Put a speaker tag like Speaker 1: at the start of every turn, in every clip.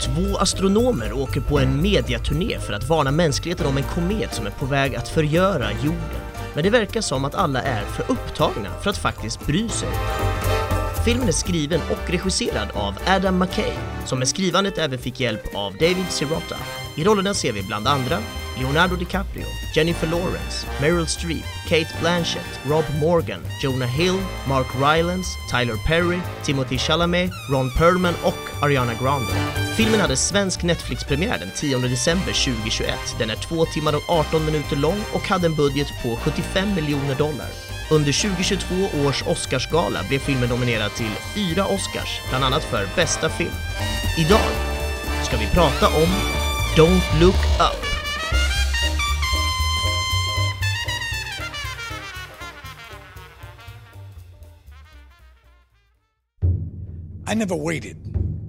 Speaker 1: Två astronomer åker på en mediaturné för att varna mänskligheten om en komet som är på väg att förgöra jorden. Men det verkar som att alla är för upptagna för att faktiskt bry sig. Filmen är skriven och regisserad av Adam McKay, som med skrivandet även fick hjälp av David Sirota. I rollerna ser vi bland andra Leonardo DiCaprio, Jennifer Lawrence, Meryl Streep, Kate Blanchett, Rob Morgan, Jonah Hill, Mark Rylance, Tyler Perry, Timothy Chalamet, Ron Perlman och Ariana Grande. Filmen hade svensk Netflix-premiär den 10 december 2021. Den är 2 timmar och 18 minuter lång och hade en budget på 75 miljoner dollar. Under 2022 års Oscarsgala blev filmen nominerad till fyra Oscars, bland annat för bästa film. Idag ska vi prata om Don't Look Up.
Speaker 2: I never waited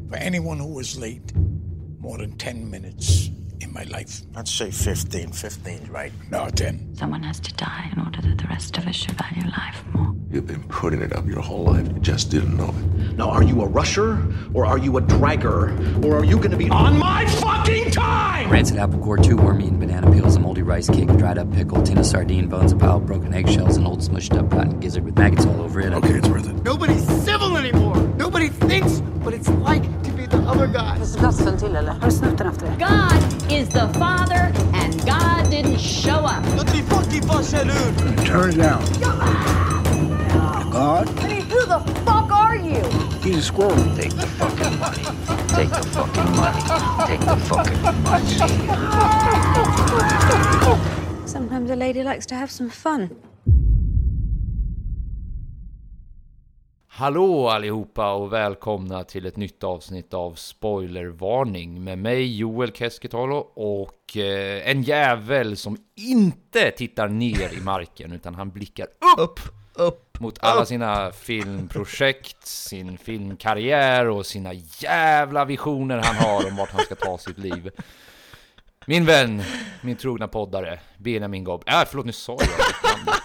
Speaker 2: for anyone who was late more than 10 minutes in my life.
Speaker 3: I'd say 15. 15 right.
Speaker 2: No, 10.
Speaker 4: Someone has to die in order that the rest of us should value life more.
Speaker 5: You've been putting it up your whole life. You just didn't know it.
Speaker 6: Now, are you a rusher or are you a dragger or are you going to be on my fucking time?
Speaker 7: Rancid apple core, two wormy and banana peels, a moldy rice cake, a dried up pickle, tin of sardine bones, a pile of broken eggshells, an old smushed up cotton gizzard with maggots all over it.
Speaker 5: Okay, it's worth it.
Speaker 8: Nobody's civil anymore. Nobody thinks what it's like to be the other guy.
Speaker 4: Finns det plats för en till eller? Har du snott efter det?
Speaker 9: God is the Father, and God didn't show up.
Speaker 2: Turn it down. God,
Speaker 9: I mean, who the fuck are you?
Speaker 2: he's a squirrel.
Speaker 7: Take the fucking money. Take the fucking money. Take the fucking money.
Speaker 4: Sometimes a lady likes to have some fun.
Speaker 10: Hallå allihopa och välkomna till ett nytt avsnitt av Spoilervarning med mig Joel Keskitalo och eh, en jävel som inte tittar ner i marken utan han blickar upp,
Speaker 1: Upp!
Speaker 10: mot alla sina filmprojekt, sin filmkarriär och sina jävla visioner han har om vart han ska ta sitt liv. Min vän, min trogna poddare, Benjamin Gobb. Äh, förlåt nu sa jag.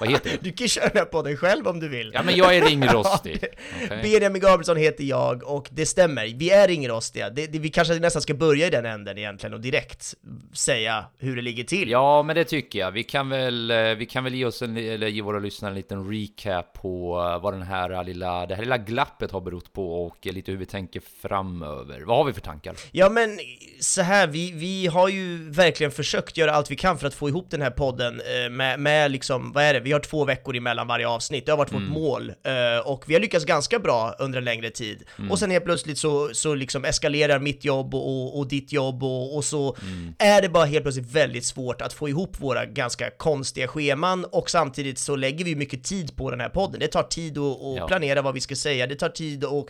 Speaker 10: Vad heter du?
Speaker 1: Du kan köra den här dig själv om du vill.
Speaker 10: Ja men jag är ringrostig. Okej.
Speaker 1: Benjamin Gabrielsson heter jag och det stämmer, vi är ringrostiga. Det, det, vi kanske nästan ska börja i den änden egentligen och direkt säga hur det ligger till.
Speaker 10: Ja, men det tycker jag. Vi kan väl, eh, vi kan väl ge oss en, eller ge våra lyssnare en liten recap på eh, vad den här lilla, det här lilla glappet har berott på och lite hur vi tänker framöver. Vad har vi för tankar?
Speaker 1: Ja men så här, vi, vi har ju verkligen försökt göra allt vi kan för att få ihop den här podden eh, med, med liksom, vad är det, vi har två veckor emellan varje avsnitt, det har varit vårt mål eh, och vi har lyckats ganska bra under en längre tid. Och sen helt plötsligt så, så liksom eskalerar mitt jobb och, och, ditt jobb och, och så är det bara helt plötsligt väldigt svårt att få ihop våra ganska konstiga scheman och samtidigt så lägger vi mycket tid på den här podden. Det tar tid att, att
Speaker 10: Ja.
Speaker 1: planera vad vi ska säga, det tar tid att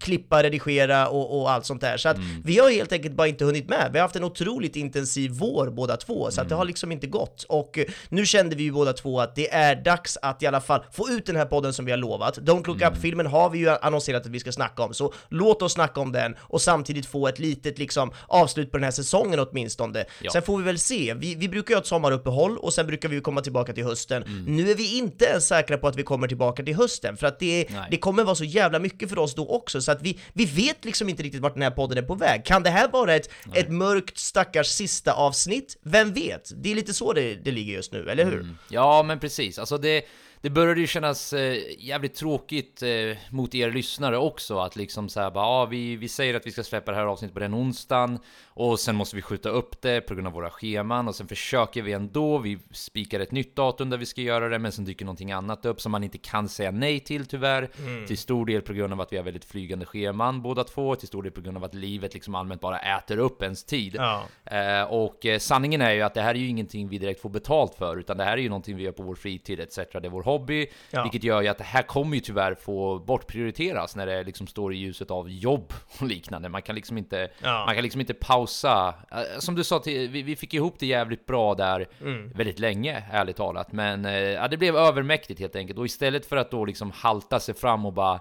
Speaker 1: klippa, redigera och, och allt sånt där. Så att vi har helt enkelt bara inte hunnit med. Vi har haft en otroligt intensiv vår båda två, så att det har liksom inte gått. Och eh, nu kände vi ju båda två att det är dags att i alla fall få ut den här podden som vi har lovat. Don't Look Up-filmen har vi ju annonserat att vi ska snacka om, så låt oss snacka om den och samtidigt få ett litet liksom avslut på den här säsongen åtminstone.
Speaker 10: Ja.
Speaker 1: Sen får vi väl se. Vi, vi brukar ju ha ett sommaruppehåll och sen brukar vi komma tillbaka till hösten. Nu är vi inte ens säkra på att vi kommer tillbaka till hösten, för att det,
Speaker 10: Nej.
Speaker 1: det kommer vara så jävla mycket för oss då också, så att vi, vi vet liksom inte riktigt vart den här podden är på väg. Kan det här vara ett, ett mörkt stackars sista sista avsnitt? Vem vet? Det är lite så det, det ligger just nu, eller hur? Mm.
Speaker 10: Ja, men precis. Alltså det, det började ju kännas eh, jävligt tråkigt eh, mot er lyssnare också att liksom så här bara, ja, vi, vi säger att vi ska släppa det här avsnittet på den onsdagen och sen måste vi skjuta upp det på grund av våra scheman och sen försöker vi ändå. Vi spikar ett nytt datum där vi ska göra det, men sen dyker någonting annat upp som man inte kan säga nej till tyvärr. Till stor del på grund av att vi har väldigt flygande scheman båda två, till stor del på grund av att livet liksom allmänt bara äter upp ens tid.
Speaker 1: Ja.
Speaker 10: Eh, och eh, sanningen är ju att det här är ju ingenting vi direkt får betalt för, utan det här är ju någonting vi gör på vår fritid etc. Det är vår hobby,
Speaker 1: Ja.
Speaker 10: vilket gör ju att det här kommer ju tyvärr få bortprioriteras när det liksom står i ljuset av jobb och liknande. Man kan liksom inte,
Speaker 1: Ja.
Speaker 10: man kan liksom inte pausa. Eh, som du sa, till, vi, vi fick ihop det jävligt bra där
Speaker 1: Mm.
Speaker 10: väldigt länge, ärligt talat. Men eh, ja, det blev övermäktigt helt enkelt. Och istället för att då liksom halta sig fram och bara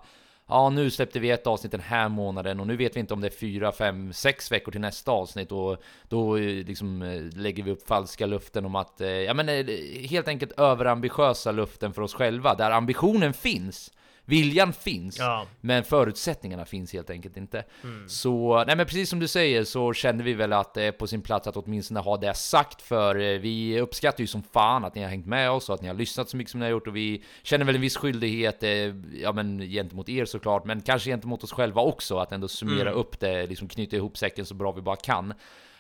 Speaker 10: Ja, nu släppte vi ett avsnitt den här månaden och nu vet vi inte om det är fyra, fem, sex veckor till nästa avsnitt och då eh, liksom eh, lägger vi upp falska luften om att, eh, ja men helt enkelt överambitiösa luften för oss själva, där ambitionen finns viljan finns,
Speaker 1: Ja.
Speaker 10: men förutsättningarna finns helt enkelt inte. Så, nej men precis som du säger så kände vi väl att det är på sin plats att åtminstone ha det sagt, för eh, vi uppskattar ju som fan att ni har hängt med oss och att ni har lyssnat så mycket som ni har gjort och vi känner väl en viss skyldighet, eh, ja men gentemot er såklart, men kanske gentemot oss själva också, att ändå summera upp det, liksom knyta ihop säcken så bra vi bara kan.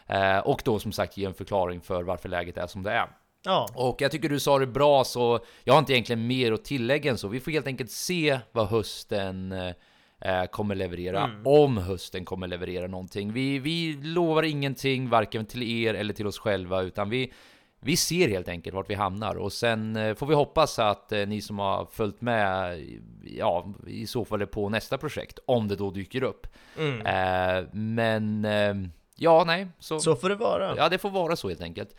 Speaker 10: Eh, och då som sagt ge en förklaring för varför läget är som det är.
Speaker 1: Ja.
Speaker 10: Och jag tycker du sa det bra, så jag har inte egentligen mer att tillägga än så. Vi får helt enkelt se vad hösten eh, kommer leverera. Om hösten kommer leverera någonting. Vi, vi lovar ingenting, varken till er eller till oss själva, utan vi, vi ser helt enkelt vart vi hamnar. Och sen eh, får vi hoppas att eh, ni som har följt med, ja, i så fall är på nästa projekt, om det då dyker upp. Eh, men, eh, ja, nej. Så,
Speaker 1: Så får det vara.
Speaker 10: Ja, det får vara så helt enkelt.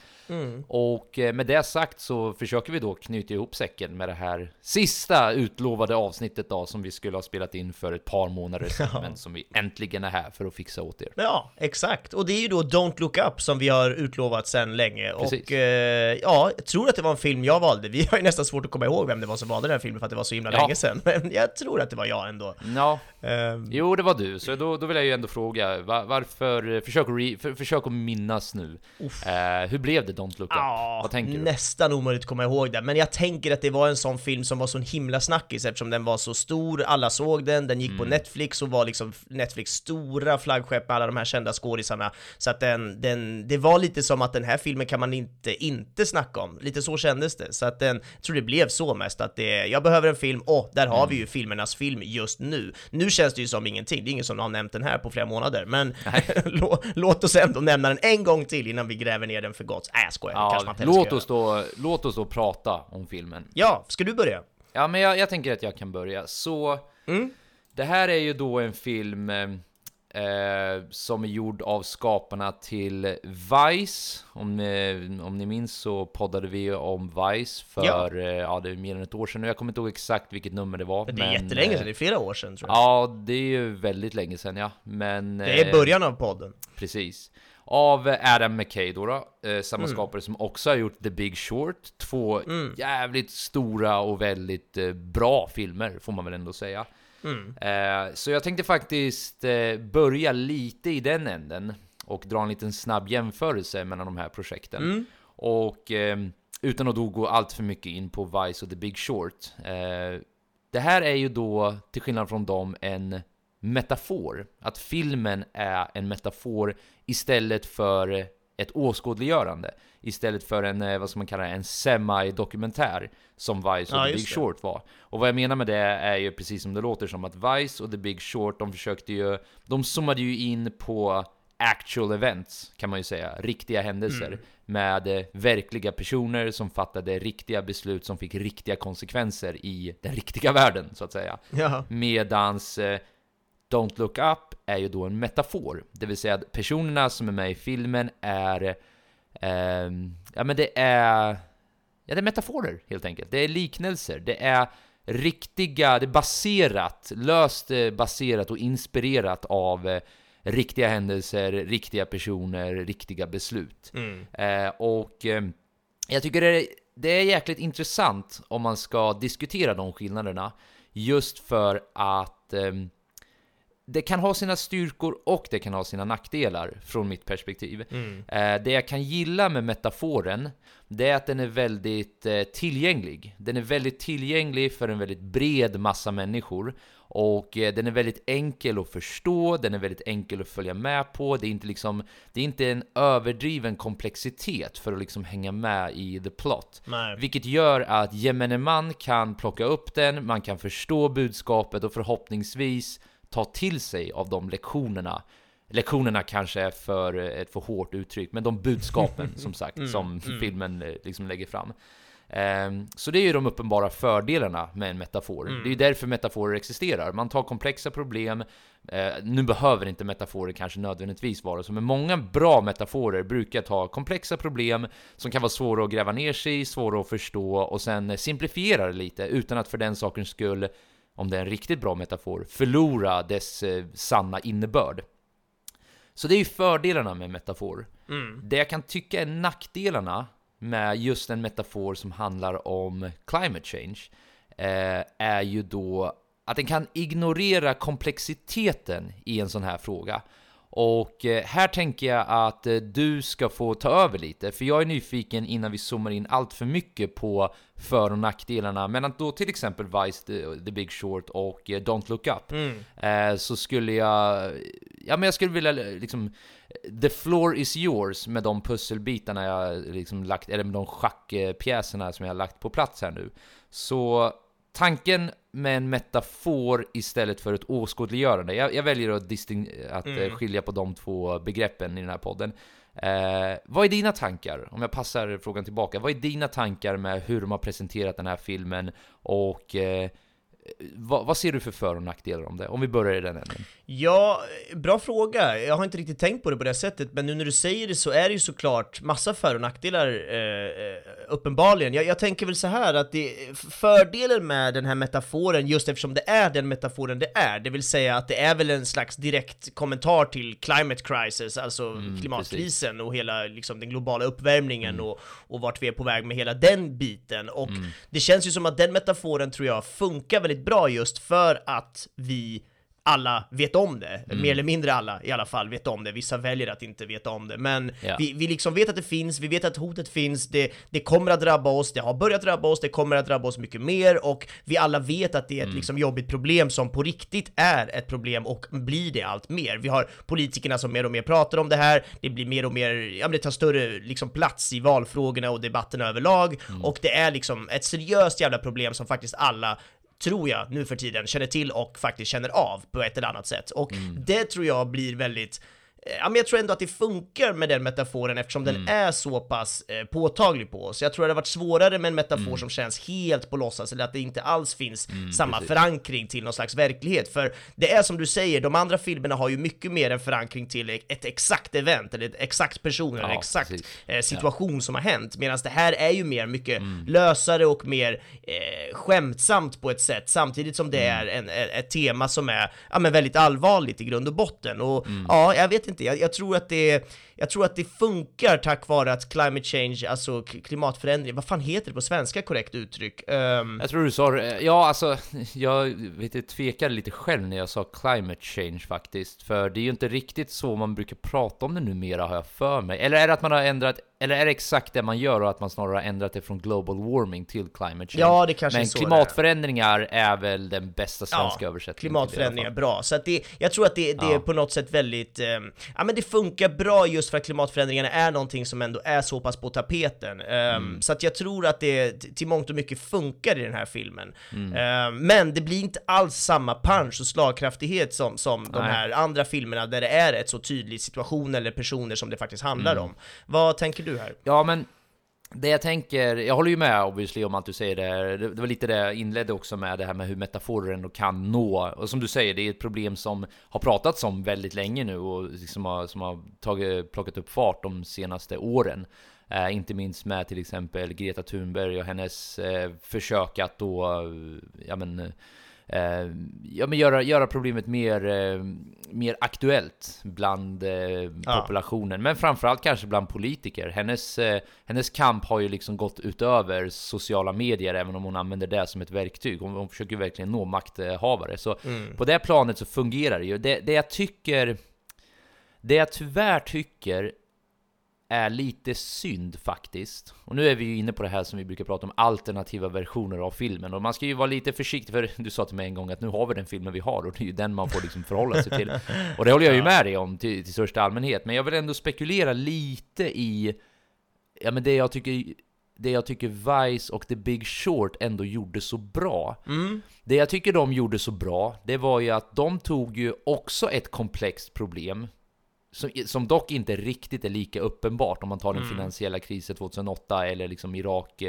Speaker 10: Och eh, med det sagt så försöker vi då knyta ihop säcken med det här sista utlovade avsnittet då som vi skulle ha spelat in för ett par månader sedan, men som vi äntligen är här för att fixa åt er.
Speaker 1: Ja, exakt. Och det är ju då Don't Look Up som vi har utlovat sedan länge.
Speaker 10: Precis.
Speaker 1: Och eh, ja, jag tror att det var en film jag valde. Vi har ju nästan svårt att komma ihåg vem det var som valde den här filmen för att det var så himla
Speaker 10: Ja.
Speaker 1: länge sedan. Men jag tror att det var jag ändå.
Speaker 10: Ja, jo det var du, så då, då vill jag ju ändå fråga va- varför, eh, försök re, för, försök att minnas nu. Eh, hur blev det Don't Look Up?
Speaker 1: Ja,
Speaker 10: Vad tänker du?
Speaker 1: nästan omöjligt att komma ihåg det, men jag tänker att det var en sån film som var så himla snackis eftersom den var så stor, alla såg den, den gick på
Speaker 10: Mm.
Speaker 1: Netflix och var liksom Netflix stora flaggskepp med alla de här kända skådisarna. Så att den, den, det var lite som att den här filmen kan man inte inte snacka om, lite så kändes det. Så att den, jag tror det blev så mest att det, jag behöver en film, och där har vi
Speaker 10: Mm.
Speaker 1: ju filmernas film just nu. Nu känns det ju som ingenting, det är ingen som har nämnt den här på flera månader, men lå, låt oss ändå nämna den en gång till innan vi gräver ner den för gott. Jag skojar,
Speaker 10: Ja, låt oss, då, låt oss då prata om filmen.
Speaker 1: Ja, ska du börja?
Speaker 10: Ja, men jag, jag tänker att jag kan börja. Så,
Speaker 1: Mm.
Speaker 10: det här är ju då en film eh, eh, som är gjord av skaparna till Vice. Om, eh, om ni minns så poddade vi om Vice för,
Speaker 1: Ja.
Speaker 10: Eh, ja, det är mer än ett år sedan. Jag kommer inte ihåg exakt vilket nummer det var.
Speaker 1: Det är
Speaker 10: men,
Speaker 1: jättelänge
Speaker 10: eh,
Speaker 1: sedan, det är flera år sedan tror jag.
Speaker 10: Ja, det är ju väldigt länge sedan ja. Men...
Speaker 1: Det är
Speaker 10: eh,
Speaker 1: början av podden.
Speaker 10: Precis. Av Adam McKay då, då eh, samma
Speaker 1: Mm.
Speaker 10: skapare som också har gjort The Big Short. Två jävligt stora och väldigt eh, bra filmer, får man väl ändå säga.
Speaker 1: Mm.
Speaker 10: Eh, så jag tänkte faktiskt eh, börja lite i den änden och dra en liten snabb jämförelse mellan de här projekten.
Speaker 1: Mm.
Speaker 10: Och eh, utan att då gå allt för mycket in på Vice och The Big Short. Eh, det här är ju då, till skillnad från dem, en metafor. Att filmen är en metafor istället för ett åskådliggörande. Istället för en, eh, vad ska man kalla det, en semi-dokumentär som Vice och
Speaker 1: Ja,
Speaker 10: The Big
Speaker 1: det.
Speaker 10: Short var. Och vad jag menar med det är ju precis som det låter som att Vice och The Big Short, de försökte ju, de zoomade ju in på actual events, kan man ju säga, riktiga händelser.
Speaker 1: Mm.
Speaker 10: Med eh, verkliga personer som fattade riktiga beslut som fick riktiga konsekvenser i den riktiga världen, så att säga.
Speaker 1: Ja.
Speaker 10: Medans eh, Don't Look Up är ju då en metafor. Det vill säga att personerna som är med i filmen är... ehm, ja men det är... Ja det är metaforer helt enkelt. Det är liknelser. Det är riktiga, det är baserat, löst eh, baserat och inspirerat av eh, riktiga händelser, riktiga personer, riktiga beslut. Eh, och eh, jag tycker det är, det är jäkligt intressant om man ska diskutera de skillnaderna. Just för att ehm, det kan ha sina styrkor och det kan ha sina nackdelar från mitt perspektiv. Eh, det jag kan gilla med metaforen, det är att den är väldigt eh, tillgänglig. Den är väldigt tillgänglig för en väldigt bred massa människor. Och eh, den är väldigt enkel att förstå, den är väldigt enkel att följa med på. Det är inte liksom, det är inte en överdriven komplexitet för att liksom hänga med i the plot.
Speaker 1: Nej.
Speaker 10: Vilket gör att gemene man kan plocka upp den, man kan förstå budskapet och förhoppningsvis ta till sig av de lektionerna. Lektionerna kanske är för eh, ett för hårt uttryck, men de budskapen som sagt som filmen eh, liksom lägger fram. Ehm, Så det är ju de uppenbara fördelarna med en metafor. Det är ju därför metaforer existerar. Man tar komplexa problem, eh, nu behöver inte metaforer kanske nödvändigtvis vara så, men många bra metaforer brukar ta komplexa problem som kan vara svåra att gräva ner sig i, svåra att förstå och sen simplifiera det lite utan att för den sakens skull, om det är en riktigt bra metafor, förlora dess eh, sanna innebörd. Så det är ju fördelarna med metafor. Det jag kan tycka är nackdelarna med just en metafor som handlar om climate change eh, är ju då att den kan ignorera komplexiteten i en sån här fråga. Och eh, här tänker jag att eh, du ska få ta över lite, för jag är nyfiken innan vi zoomar in allt för mycket på för och nackdelarna mellan då till exempel Vice, The, Big Short och eh, Don't Look Up. Eh, så skulle jag, ja men jag skulle vilja liksom, The floor is yours med de pusselbitarna jag liksom lagt, eller med de schackpjäserna som jag har lagt på plats här nu. Så tanken med en metafor istället för ett åskådliggörande. Jag, jag väljer att, disting- att eh, skilja på de två begreppen i den här podden. Eh, vad är dina tankar? Om jag passar frågan tillbaka. Vad är dina tankar med hur de har presenterat den här filmen? Och eh, vad, vad ser du för för och nackdelar om det? Om vi börjar i den änden.
Speaker 1: Ja, bra fråga. Jag har inte riktigt tänkt på det på det sättet, men nu när du säger det så är det ju såklart massa för och nackdelar, eh, eh, uppenbarligen. Jag, jag tänker väl så här att det, fördelen med den här metaforen, just eftersom det är den metaforen det är, det vill säga att det är väl en slags direkt kommentar till climate crisis, alltså klimatkrisen och hela liksom, den globala uppvärmningen och, och vart vi är på väg med hela den biten. Och det känns ju som att den metaforen tror jag funkar väldigt bra just för att vi alla vet om det,
Speaker 10: Mm.
Speaker 1: mer eller mindre alla i alla fall vet om det, vissa väljer att inte veta om det, men
Speaker 10: Ja.
Speaker 1: vi, vi liksom vet att det finns, vi vet att hotet finns, det, det kommer att drabba oss, det har börjat drabba oss, det kommer att drabba oss mycket mer och vi alla vet att det är ett liksom jobbigt problem som på riktigt är ett problem och blir det allt mer. Vi har politikerna som mer och mer pratar om det här, det blir mer och mer, ja men det tar större liksom plats i valfrågorna och debatterna överlag och det är liksom ett seriöst jävla problem som faktiskt alla tror jag nu för tiden känner till och faktiskt känner av på ett eller annat sätt. Och det tror jag blir väldigt Ja, men jag tror ändå att det funkar med den metaforen eftersom den är så pass eh, påtaglig på oss. Jag tror det hade varit svårare med en metafor som känns helt på låtsas eller att det inte alls finns samma förankring till någon slags verklighet. För det är som du säger, de andra filmerna har ju mycket mer en förankring till ett exakt event eller ett exakt person eller
Speaker 10: Ja,
Speaker 1: en exakt
Speaker 10: precis.
Speaker 1: eh, situation som har hänt. Medan det här är ju mer mycket lösare och mer eh, skämtsamt på ett sätt, samtidigt som det är en, ett ett tema som är ja, men väldigt allvarligt i grund och botten. Och ja, jag vet inte, jag, jag, tror att det, är jag tror att det funkar tack vare att climate change, alltså klimatförändring, vad fan heter det på svenska korrekt uttryck? Ehm,
Speaker 10: Jag tror du sa det. Ja, alltså, jag vet, jag tvekade lite själv när jag sa climate change faktiskt. För det är ju inte riktigt så man brukar prata om det numera har jag för mig. Eller är det att man har ändrat, eller är det exakt det man gör och att man snarare har ändrat det från global warming till climate change?
Speaker 1: Ja, det kanske
Speaker 10: Men
Speaker 1: är så det är.
Speaker 10: klimatförändringar är väl den bästa svenska översättningen. till det i alla
Speaker 1: Klimatförändring är
Speaker 10: fall.
Speaker 1: bra, så att det, jag tror att det, det är
Speaker 10: Ja.
Speaker 1: på något sätt väldigt, eh, ja men det funkar bra just för att klimatförändringarna är någonting som ändå är så pass på tapeten. Eh,
Speaker 10: Mm.
Speaker 1: Så att jag tror att det till mångt och mycket funkar i den här filmen.
Speaker 10: Mm.
Speaker 1: Eh, men det blir inte alls samma punch och slagkraftighet som, som de här andra filmerna där det är ett så tydlig situation eller personer som det faktiskt handlar
Speaker 10: Mm.
Speaker 1: om. Vad tänker du här?
Speaker 10: Ja, men det jag tänker, jag håller ju med obviously om allt du säger där, det, det var lite det jag inledde också med, det här med hur metaforer ändå kan nå, och som du säger, det är ett problem som har pratats om väldigt länge nu och liksom har, som har tagit, plockat upp fart de senaste åren. Eh, inte minst med till exempel Greta Thunberg och hennes eh, försök att då, eh, ja men, eh, ja, men göra, göra problemet mer, eh, mer aktuellt bland eh,
Speaker 1: Ja.
Speaker 10: populationen, men framförallt kanske bland politiker. Hennes, eh, hennes kamp har ju liksom gått utöver sociala medier, även om hon använder det som ett verktyg. Hon, hon försöker verkligen nå makthavare. Så på det planet så fungerar det ju. Det, det jag tycker, det jag tyvärr tycker är lite synd faktiskt. Och nu är vi ju inne på det här som vi brukar prata om, alternativa versioner av filmen. Och man ska ju vara lite försiktig, för du sa till mig en gång att nu har vi den filmen vi har och det är ju den man får liksom förhålla sig till. Och det håller jag ju med dig om till, till största allmänhet. Men jag vill ändå spekulera lite i, ja men det jag tycker det jag tycker Vice och The Big Short ändå gjorde så bra. Det jag tycker de gjorde så bra, det var ju att de tog ju också ett komplext problem som, som dock inte riktigt är lika uppenbart om man tar den finansiella krisen 2008 eller liksom Irak.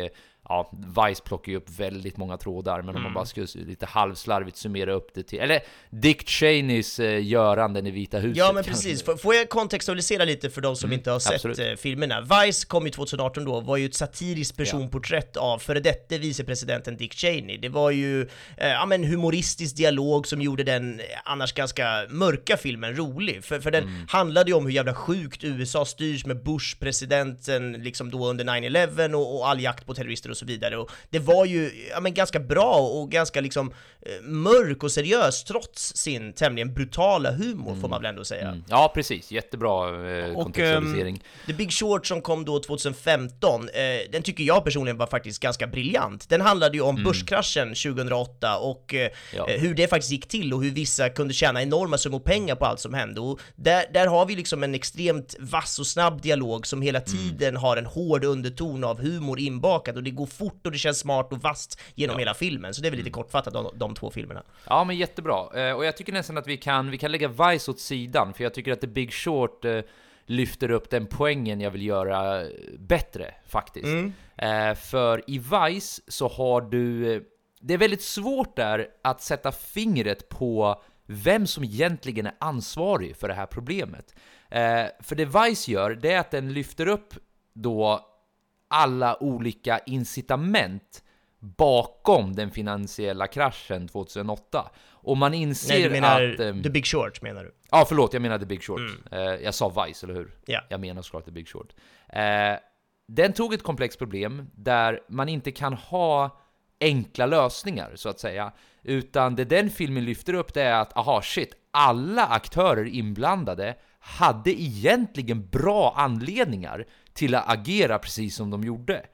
Speaker 10: Ja, Vice plockar ju upp väldigt många trådar, men om man bara skulle lite halvslarvigt summera upp det till... Eller Dick Cheneys eh, göranden i Vita huset.
Speaker 1: Ja men precis, Får- får jag kontextualisera lite för de som inte har sett eh, filmerna? Vice kom ju 2018 då, var ju ett satiriskt personporträtt av före detta vicepresidenten Dick Cheney. Det var ju, eh, ja men humoristisk dialog som gjorde den eh, annars ganska mörka filmen rolig. För, för den
Speaker 10: Mm.
Speaker 1: handlade ju om hur jävla sjukt USA styrs med Bush, presidenten, liksom då under 9-11 och, och all jakt på terrorister och så vidare. Och det var ju ja, men ganska bra och ganska liksom eh, mörk och seriös trots sin tämligen brutala humor får man väl ändå säga.
Speaker 10: Mm. Ja, precis. Jättebra eh,
Speaker 1: Och
Speaker 10: kontextualisering.
Speaker 1: ehm, The Big Short som kom då 2015, eh, den tycker jag personligen var faktiskt ganska briljant. Den handlade ju om börskraschen 2008 och eh,
Speaker 10: Mm. Ja.
Speaker 1: hur det faktiskt gick till och hur vissa kunde tjäna enorma summor pengar på allt som hände. Och där, där har vi liksom en extremt vass och snabb dialog som hela
Speaker 10: Mm.
Speaker 1: tiden har en hård underton av humor inbakad och det går fort och det känns smart och vasst genom hela filmen. Så det är väl lite
Speaker 10: Mm.
Speaker 1: kortfattat de, de två filmerna.
Speaker 10: Ja, men jättebra. Eh, och jag tycker nästan att vi kan, vi kan lägga Vice åt sidan, för jag tycker att The Big Short eh, lyfter upp den poängen jag vill göra eh, bättre, faktiskt. Eh, för i Vice så har du... Det är väldigt svårt där att sätta fingret på vem som egentligen är ansvarig för det här problemet. Eh, för det Vice gör, det är att den lyfter upp då alla olika incitament bakom den finansiella kraschen 2008. Och man inser
Speaker 1: Nej, du menar
Speaker 10: att... ehm,
Speaker 1: The Big Short menar du?
Speaker 10: Ja, förlåt, jag menade Big Short. Eh, jag sa Vice, eller hur?
Speaker 1: Ja.
Speaker 10: Jag menar såklart The Big Short. Eh, den tog ett komplext problem där man inte kan ha enkla lösningar, så att säga. Utan det den filmen lyfter upp det är att, aha, shit, alla aktörer inblandade hade egentligen bra anledningar till att agera precis som de gjorde.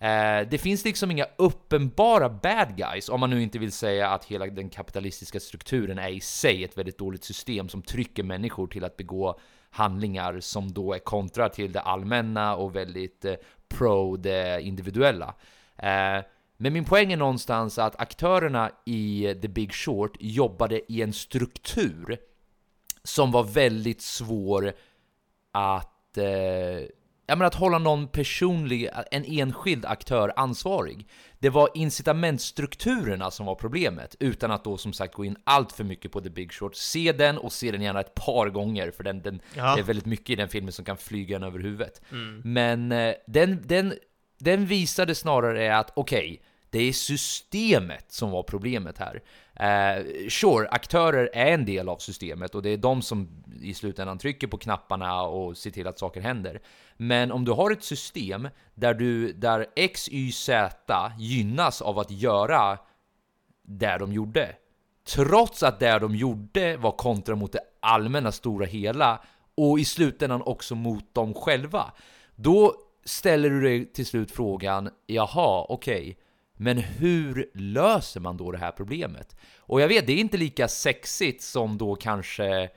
Speaker 10: Eh, det finns liksom inga uppenbara bad guys, om man nu inte vill säga att hela den kapitalistiska strukturen är i sig ett väldigt dåligt system som trycker människor till att begå handlingar som då är kontra till det allmänna och väldigt eh, pro det individuella. Eh, men min poäng är någonstans att aktörerna i The Big Short jobbade i en struktur som var väldigt svår att, eh, ja, men att hålla någon personlig, en enskild aktör ansvarig. Det var incitamentstrukturerna som var problemet, utan att då som sagt gå in allt för mycket på The Big Short. Se den och se den gärna ett par gånger, för den, den,
Speaker 1: Ja.
Speaker 10: det är väldigt mycket i den filmen som kan flyga en över huvudet. Men eh, den, den, den visade snarare att okej, det är systemet som var problemet här. Eh, sure, aktörer är en del av systemet och det är de som i slutändan trycker på knapparna och ser till att saker händer. Men om du har ett system där, du, där X, Y, Z gynnas av att göra det de gjorde, trots att det de gjorde var kontra mot det allmänna stora hela och i slutändan också mot dem själva, då ställer du dig till slut frågan, jaha, okej, men hur löser man då det här problemet? Och jag vet, det är inte lika sexigt som då kanske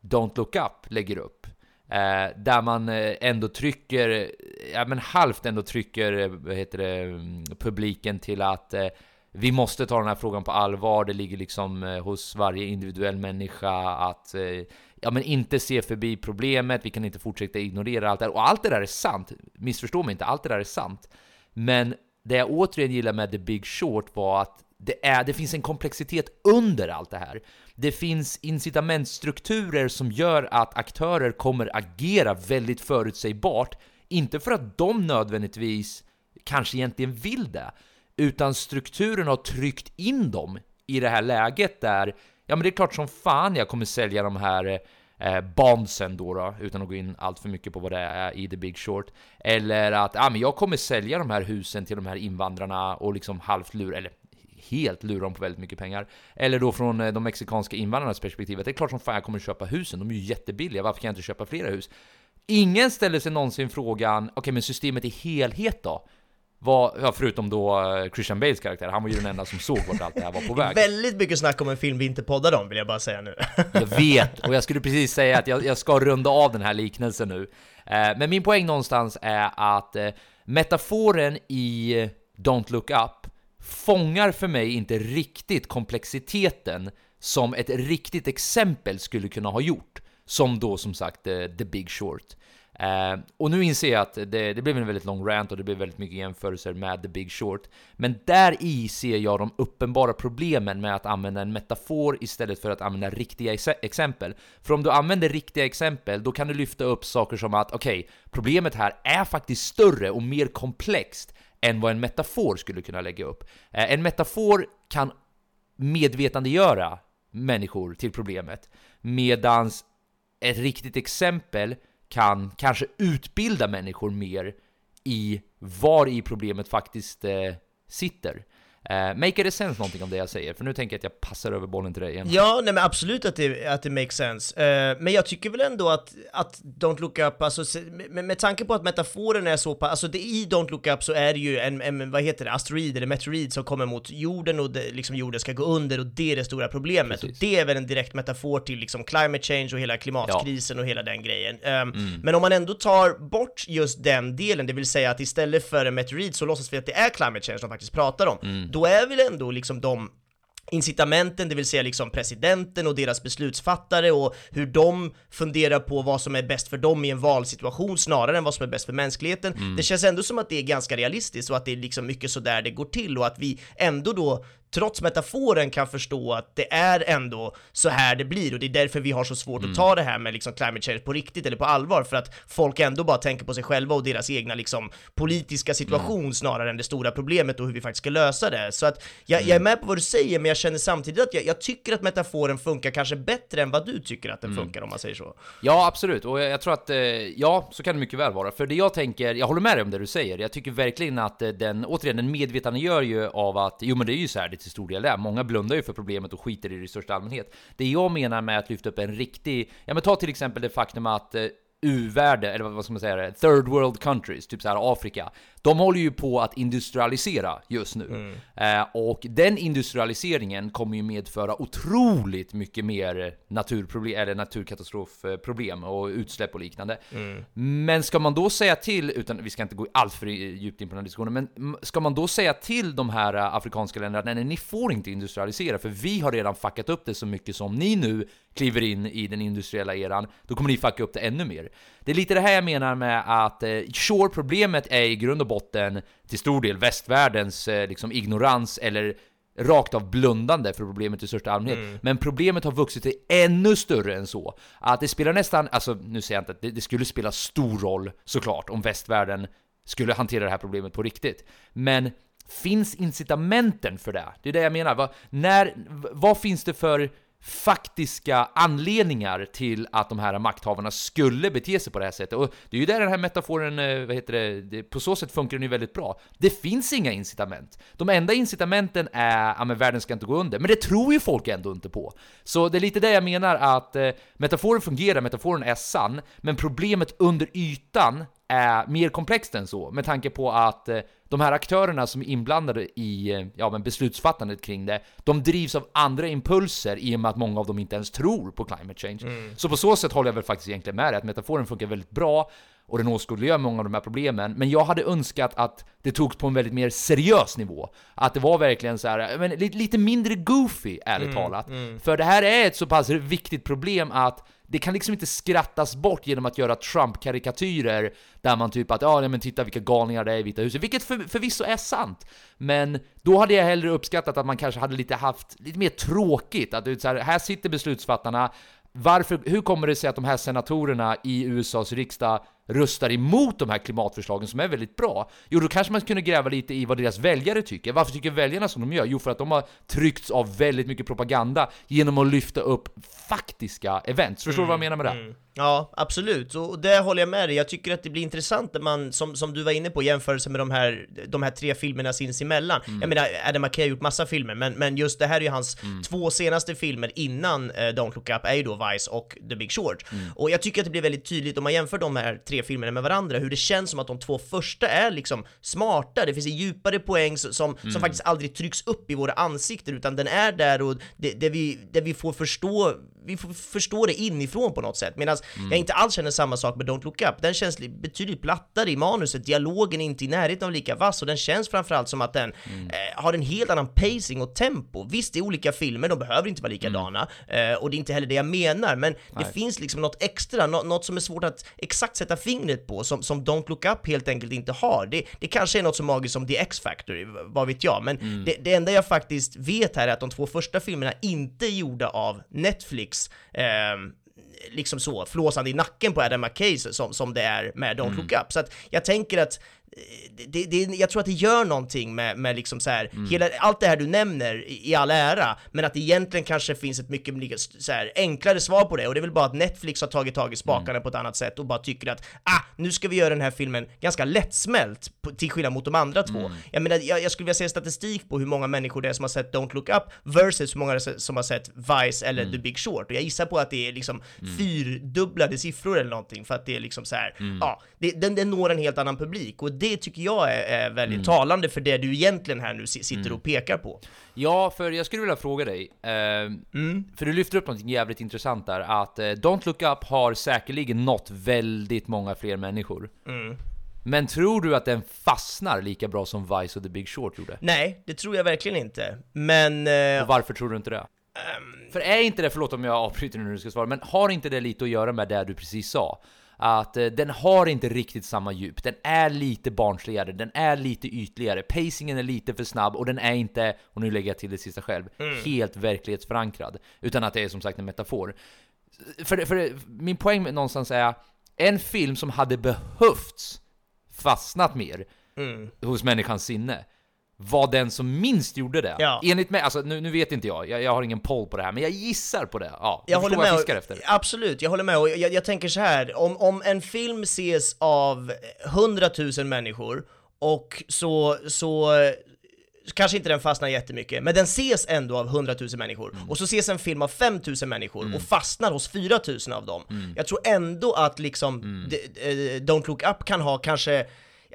Speaker 10: Don't Look Up lägger upp. Eh, där man eh, ändå trycker, ja men halvt ändå trycker, eh, vad heter det, mm, publiken till att eh, vi måste ta den här frågan på allvar, det ligger liksom eh, hos varje individuell människa att eh, ja men inte se förbi problemet, vi kan inte fortsätta ignorera allt det där. Och allt det där är sant, missförstå mig inte, allt det där är sant. Men det jag återigen gillar med The Big Short var att det, är, det finns en komplexitet under allt det här. Det finns incitamentstrukturer som gör att aktörer kommer agera väldigt förutsägbart, inte för att de nödvändigtvis kanske egentligen vill det, utan strukturen har tryckt in dem i det här läget där, ja men det är klart som fan jag kommer sälja de här eh, bondsen då, då, utan att gå in allt för mycket på vad det är i The Big Short. Eller att ja, men jag kommer sälja de här husen till de här invandrarna och liksom halvt lura, eller helt lura dem på väldigt mycket pengar. Eller då från eh, de mexikanska invandrarnas perspektiv, att det är klart som fan jag kommer köpa husen, de är ju jättebilliga, varför kan jag inte köpa flera hus? Ingen ställer sig någonsin frågan, okej men systemet i helhet då? Var, ja, förutom då eh, Christian Bales karaktär, han var ju den enda som såg vart allt det här var på väg.
Speaker 1: Väldigt mycket snack om en film vi inte poddade om vill jag bara säga nu.
Speaker 10: Jag vet, och jag skulle precis säga att jag, jag ska runda av den här liknelsen nu. Eh, men min poäng någonstans är att eh, metaforen i Don't Look Up fångar för mig inte riktigt komplexiteten som ett riktigt exempel skulle kunna ha gjort. Som då som sagt eh, The Big Short. Eh, och nu inser jag att det, det blev en väldigt lång rant och det blev väldigt mycket jämförelser med The Big Short. Men där i ser jag de uppenbara problemen med att använda en metafor istället för att använda riktiga ex- exempel. För om du använder riktiga exempel, då kan du lyfta upp saker som att okej, problemet här är faktiskt större och mer komplext än vad en metafor skulle kunna lägga upp. Eh, en metafor kan medvetandegöra människor till problemet, medans ett riktigt exempel kan kanske utbilda människor mer i var i problemet faktiskt eh, sitter. Uh, make it sense någonting om det jag säger, för nu tänker jag att jag passar över bollen till dig igen.
Speaker 1: Ja, nej men absolut att det, att det makes sense. Uh, men jag tycker väl ändå att, att Don't Look Up, alltså med, med tanke på att metaforen är så pass, alltså det, i Don't Look Up så är det ju en, en vad heter det, asteroid eller meteorid som kommer mot jorden och det, liksom jorden ska gå under och det är det stora problemet. Precis. Och det är väl en direkt metafor till liksom climate change och hela klimatkrisen ja. och hela den grejen. Um, mm. Men om man ändå tar bort just den delen, det vill säga att istället för en meteorid så låtsas vi att det är climate change de faktiskt pratar om. Mm då är väl ändå liksom de incitamenten, det vill säga liksom presidenten och deras beslutsfattare och hur de funderar på vad som är bäst för dem i en valsituation snarare än vad som är bäst för mänskligheten. Mm. Det känns ändå som att det är ganska realistiskt och att det är liksom mycket så där det går till och att vi ändå då trots metaforen kan förstå att det är ändå så här det blir och det är därför vi har så svårt mm. att ta det här med liksom climate change på riktigt eller på allvar för att folk ändå bara tänker på sig själva och deras egna liksom politiska situation mm. snarare än det stora problemet och hur vi faktiskt ska lösa det. Så att jag, mm. jag är med på vad du säger men jag känner samtidigt att jag, jag, tycker att metaforen funkar kanske bättre än vad du tycker att den mm. funkar om man säger så.
Speaker 10: Ja absolut och jag, jag tror att, eh, ja så kan det mycket väl vara. För det jag tänker, jag håller med dig om det du säger, jag tycker verkligen att eh, den, återigen den medvetandegör ju av att, jo men det är ju så här, det till stor del är. Många blundar ju för problemet och skiter i det i största allmänhet. Det jag menar med att lyfta upp en riktig, ja men ta till exempel det faktum att eh, u-värde, eller vad ska man säga, third world countries, typ så här Afrika, de håller ju på att industrialisera just nu. Mm. Eh, och den industrialiseringen kommer ju medföra otroligt mycket mer naturproblem, eller naturkatastrofproblem och utsläpp och liknande. Mm. Men ska man då säga till, utan vi ska inte gå allt för djupt in på den här diskussionen, men ska man då säga till de här afrikanska länderna att nej, ni får inte industrialisera, för vi har redan fuckat upp det så mycket som ni nu kliver in i den industriella eran, då kommer ni fucka upp det ännu mer. Det är lite det här jag menar med att, eh, sure, problemet är i grund och botten till stor del västvärldens eh, liksom ignorans eller rakt av blundande för problemet i största allmänhet. Mm. Men problemet har vuxit till ännu större än så. Att det spelar nästan, alltså nu säger jag inte att det, det skulle spela stor roll såklart om västvärlden skulle hantera det här problemet på riktigt. Men finns incitamenten för det? Det är det jag menar. Va, när, vad finns det för faktiska anledningar till att de här makthavarna skulle bete sig på det här sättet. Och det är ju där den här metaforen, eh, vad heter det, på så sätt funkar den ju väldigt bra. Det finns inga incitament. De enda incitamenten är, ja världen ska inte gå under, men det tror ju folk ändå inte på. Så det är lite det jag menar att eh, metaforen fungerar, metaforen är sann, men problemet under ytan är mer komplext än så, med tanke på att eh, de här aktörerna som är inblandade i eh, ja, men beslutsfattandet kring det, de drivs av andra impulser i och med att många av dem inte ens tror på climate change. Mm. Så på så sätt håller jag väl faktiskt egentligen med dig, att metaforen funkar väldigt bra och den åskådliggör många av de här problemen, men jag hade önskat att det togs på en väldigt mer seriös nivå. Att det var verkligen så här, men lite mindre goofy, ärligt mm, talat. Mm. För det här är ett så pass viktigt problem att det kan liksom inte skrattas bort genom att göra Trump-karikatyrer där man typ att ja, men titta vilka galningar det är i Vita huset, vilket för, förvisso är sant. Men då hade jag hellre uppskattat att man kanske hade lite haft lite mer tråkigt, att det så här, här sitter beslutsfattarna, varför, hur kommer det sig att de här senatorerna i USAs riksdag röstar emot de här klimatförslagen som är väldigt bra? Jo, då kanske man kunde gräva lite i vad deras väljare tycker. Varför tycker väljarna som de gör? Jo, för att de har tryckts av väldigt mycket propaganda genom att lyfta upp faktiska events. Förstår du mm, vad jag menar med det? Mm.
Speaker 1: Ja, absolut, och det håller jag med dig. Jag tycker att det blir intressant när man, som, som du var inne på, jämförelse med de här, de här tre filmerna sinsemellan. Mm. Jag menar, Adam McKay har gjort massa filmer, men, men just det här är ju hans mm. två senaste filmer innan uh, Don't Look Up, är ju då Vice och The Big Short. Mm. Och jag tycker att det blir väldigt tydligt om man jämför de här tre filmerna med varandra, hur det känns som att de två första är liksom smarta, det finns en djupare poäng som, som mm. faktiskt aldrig trycks upp i våra ansikten, utan den är där och det, det, vi, det vi får förstå vi får förstå det inifrån på något sätt. Medan mm. jag inte alls känner samma sak med Don't Look Up. Den känns betydligt plattare i manuset, dialogen är inte i närheten av lika vass och den känns framförallt som att den mm. eh, har en helt annan pacing och tempo. Visst, det är olika filmer, de behöver inte vara likadana mm. eh, och det är inte heller det jag menar, men Nej. det finns liksom något extra, något, något som är svårt att exakt sätta fingret på, som, som Don't Look Up helt enkelt inte har. Det, det kanske är något så magiskt som The X-Factor, vad vet jag, men mm. det, det enda jag faktiskt vet här är att de två första filmerna inte är gjorda av Netflix eh, liksom så, flåsande i nacken på Adam McKay som, som det är med Don't mm. Look Up. Så att jag tänker att det, det, jag tror att det gör någonting med, med liksom så här,
Speaker 10: Mm.
Speaker 1: hela, allt det här du nämner i, i all ära, men att det egentligen kanske finns ett mycket mycket så här, enklare svar på det, och det är väl bara att Netflix har tagit tag i spakarna
Speaker 10: Mm.
Speaker 1: på ett annat sätt och bara tycker att ah, nu ska vi göra den här filmen ganska lättsmält, på, till skillnad mot de andra två.
Speaker 10: Mm.
Speaker 1: Jag menar, jag, jag skulle vilja se statistik på hur många människor det är som har sett Don't Look Up versus hur många som har sett Vice eller
Speaker 10: Mm.
Speaker 1: The Big Short, och jag gissar på att det är liksom fyrdubblade siffror eller någonting, för att det är liksom så här,
Speaker 10: Mm.
Speaker 1: ja, det, den, den når en helt annan publik, och det tycker jag är, är väldigt
Speaker 10: Mm.
Speaker 1: talande för det du egentligen här nu si- sitter och pekar på.
Speaker 10: Ja, för jag skulle vilja fråga dig, eh,
Speaker 1: Mm.
Speaker 10: för du lyfter upp något jävligt intressant där, att eh, Don't Look Up har säkerligen nått väldigt många fler människor.
Speaker 1: Mm.
Speaker 10: Men tror du att den fastnar lika bra som Vice och The Big Short gjorde?
Speaker 1: Nej, det tror jag verkligen inte, men... eh,
Speaker 10: Och varför tror du inte det?
Speaker 1: Ehm.
Speaker 10: För är inte det, förlåt om jag avbryter nu när du ska svara, men har inte det lite att göra med det du precis sa? Att eh, den har inte riktigt samma djup, den är lite barnsligare, den är lite ytligare, pacingen är lite för snabb och den är inte, och nu lägger jag till det sista själv,
Speaker 1: Mm.
Speaker 10: helt verklighetsförankrad. Utan att det är som sagt en metafor. För, för min poäng någonstans är, en film som hade behövts fastnat mer
Speaker 1: Mm.
Speaker 10: hos människans sinne var den som minst gjorde det.
Speaker 1: Ja.
Speaker 10: Enligt mig, alltså nu, nu vet inte jag, jag, jag har ingen poll på det här, men jag gissar på det. Ja,
Speaker 1: Jag håller med,
Speaker 10: jag
Speaker 1: och-
Speaker 10: fiskar efter.
Speaker 1: absolut, jag håller med och jag, jag tänker så här, om, om en film ses av 100 000 människor och så, så kanske inte den fastnar jättemycket, men den ses ändå av 100 000 människor.
Speaker 10: Mm.
Speaker 1: Och så ses en film av 5 000 människor och fastnar hos 4 000 av dem.
Speaker 10: Mm.
Speaker 1: Jag tror ändå att liksom d- eh, Don't Look Up kan ha kanske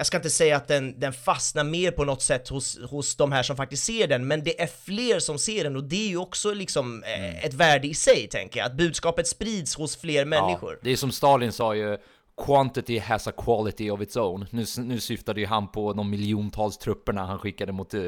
Speaker 1: jag ska inte säga att den, den fastnar mer på något sätt hos, hos de här som faktiskt ser den, men det är fler som ser den och det är ju också liksom eh, ett värde i sig, tänker jag. Att budskapet sprids hos fler människor.
Speaker 10: Ja, det är som Stalin sa ju, Quantity has a quality of its own. Nu, nu syftade ju han på de miljontals trupperna han skickade mot eh,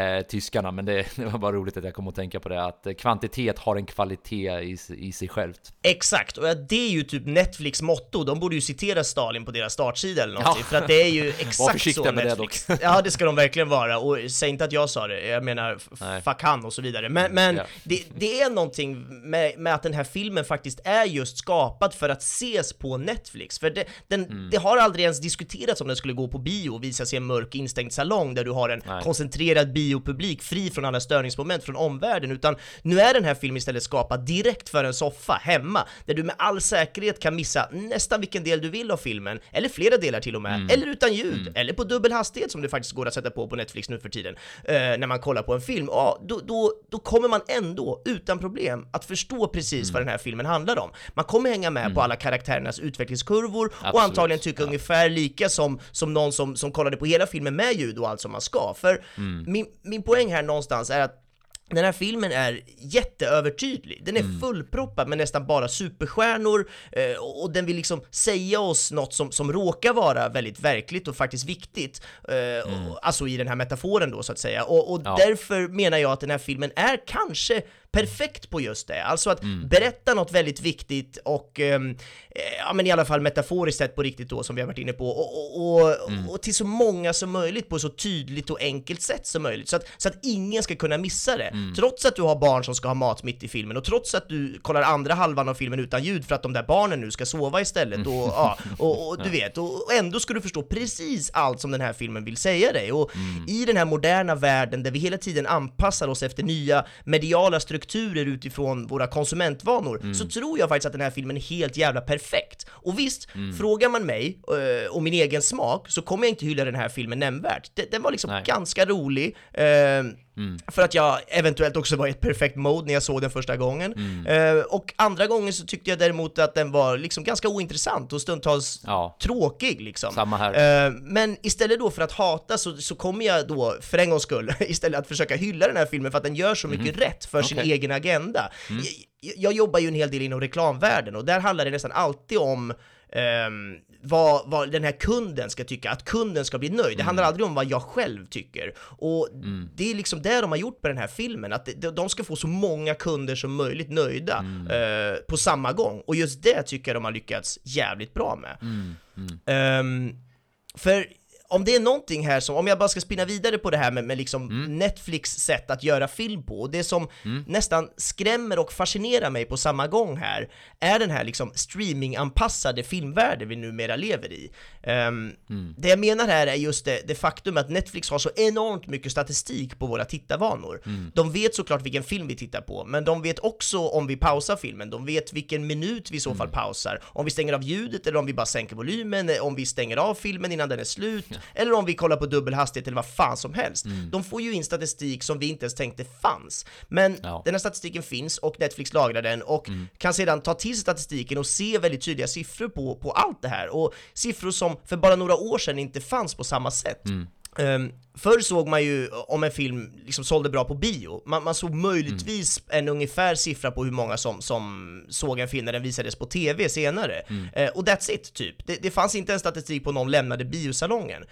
Speaker 10: eh, tyskarna, men det, det var bara roligt att jag kom att tänka på det, att kvantitet har en kvalitet i, i sig självt.
Speaker 1: Exakt, och det är ju typ Netflix motto, de borde ju citera Stalin på deras startsida eller någonting,
Speaker 10: Ja.
Speaker 1: för att det är ju exakt så
Speaker 10: med det
Speaker 1: Netflix.
Speaker 10: dock.
Speaker 1: ja, det ska de verkligen vara, och säg inte att jag sa det, jag menar
Speaker 10: Nej.
Speaker 1: fuck han och så vidare. Men, men
Speaker 10: Ja.
Speaker 1: det, det är någonting med, med att den här filmen faktiskt är just skapad för att ses på Netflix, för det, den,
Speaker 10: Mm.
Speaker 1: det har aldrig ens diskuterats om den skulle gå på bio och visas i en mörk instängd salong där du har en
Speaker 10: Nej.
Speaker 1: koncentrerad biopublik fri från alla störningsmoment från omvärlden, utan nu är den här filmen istället skapad direkt för en soffa hemma, där du med all säkerhet kan missa nästan vilken del du vill av filmen, eller flera delar till och med,
Speaker 10: Mm.
Speaker 1: eller utan ljud, eller på dubbel hastighet som det faktiskt går att sätta på på Netflix nu för tiden, eh, när man kollar på en film, ja, då, då, då kommer man ändå utan problem att förstå precis
Speaker 10: Mm.
Speaker 1: vad den här filmen handlar om. Man kommer hänga med på alla karaktärernas utvecklingskurvor och
Speaker 10: Absolut,
Speaker 1: antagligen tycka ungefär lika som, som någon som, som kollade på hela filmen med ljud och allt som man ska. För
Speaker 10: Mm.
Speaker 1: min, min poäng här någonstans är att den här filmen är jätteövertydlig, den är
Speaker 10: Mm.
Speaker 1: fullproppad med nästan bara superstjärnor eh, och och den vill liksom säga oss något som, som råkar vara väldigt verkligt och faktiskt viktigt, eh, och, alltså i den här metaforen då så att säga. Och, och
Speaker 10: Mm. Ja.
Speaker 1: därför menar jag att den här filmen är kanske perfekt på just det, alltså att
Speaker 10: Mm.
Speaker 1: berätta något väldigt viktigt och ehm, eh, ja men i alla fall metaforiskt sett på riktigt då som vi har varit inne på och, och, och,
Speaker 10: Mm.
Speaker 1: och till så många som möjligt på så tydligt och enkelt sätt som möjligt så att, så att ingen ska kunna missa det.
Speaker 10: Mm.
Speaker 1: Trots att du har barn som ska ha mat mitt i filmen och trots att du kollar andra halvan av filmen utan ljud för att de där barnen nu ska sova istället och, ja, och, och du vet, och, och ändå ska du förstå precis allt som den här filmen vill säga dig och i den här moderna världen där vi hela tiden anpassar oss efter nya mediala strukturer utifrån våra konsumentvanor så tror jag faktiskt att den här filmen är helt jävla perfekt. Och visst, frågar man mig eh, och min egen smak så kommer jag inte hylla den här filmen nämnvärt. Den, den var liksom
Speaker 10: Nej.
Speaker 1: ganska rolig. eh, För att jag eventuellt också var i ett perfekt mode när jag såg den första gången. Eh, och andra gången så tyckte jag däremot att den var liksom ganska ointressant och stundtals
Speaker 10: Ja.
Speaker 1: tråkig liksom.
Speaker 10: Samma här.
Speaker 1: Eh, men istället då för att hata så, så kommer jag då, för en gångs skull, istället att försöka hylla den här filmen för att den gör så mycket rätt för sin.
Speaker 10: Okej. Mm.
Speaker 1: egen agenda. Jag, jag jobbar ju en hel del inom reklamvärlden och där handlar det nästan alltid om ehm, vad, vad den här kunden ska tycka, att kunden ska bli nöjd. Det handlar
Speaker 10: Mm.
Speaker 1: aldrig om vad jag själv tycker. Och det är liksom det de har gjort med den här filmen, att de, ska få så många kunder som möjligt nöjda
Speaker 10: Mm.
Speaker 1: eh, på samma gång. Och just det tycker jag de har lyckats jävligt bra med.
Speaker 10: Mm.
Speaker 1: Ehm, för om det är någonting här som, om jag bara ska spinna vidare på det här med, med liksom
Speaker 10: Mm.
Speaker 1: Netflix sätt att göra film på, och det som nästan skrämmer och fascinerar mig på samma gång här, är den här liksom streaminganpassade filmvärlden vi numera lever i. Ehm,
Speaker 10: Mm.
Speaker 1: Det jag menar här är just det, det faktum att Netflix har så enormt mycket statistik på våra tittarvanor.
Speaker 10: Mm.
Speaker 1: De vet såklart vilken film vi tittar på, men de vet också om vi pausar filmen, de vet vilken minut vi i så fall pausar, om vi stänger av ljudet eller om vi bara sänker volymen, om vi stänger av filmen innan den är slut, eller om vi kollar på dubbel hastighet eller vad fan som helst. De får ju in statistik som vi inte ens tänkte fanns. Men
Speaker 10: Ja.
Speaker 1: den här statistiken finns och Netflix lagrar den och kan sedan ta till sig statistiken och se väldigt tydliga siffror på, på allt det här. Och siffror som för bara några år sedan inte fanns på samma sätt. Um, förr såg man ju om en film liksom sålde bra på bio, man, man såg möjligtvis en ungefär siffra på hur många som, som såg en film när den visades på TV senare. Eh, och that's it, typ. Det, det fanns inte en statistik på någon lämnade biosalongen.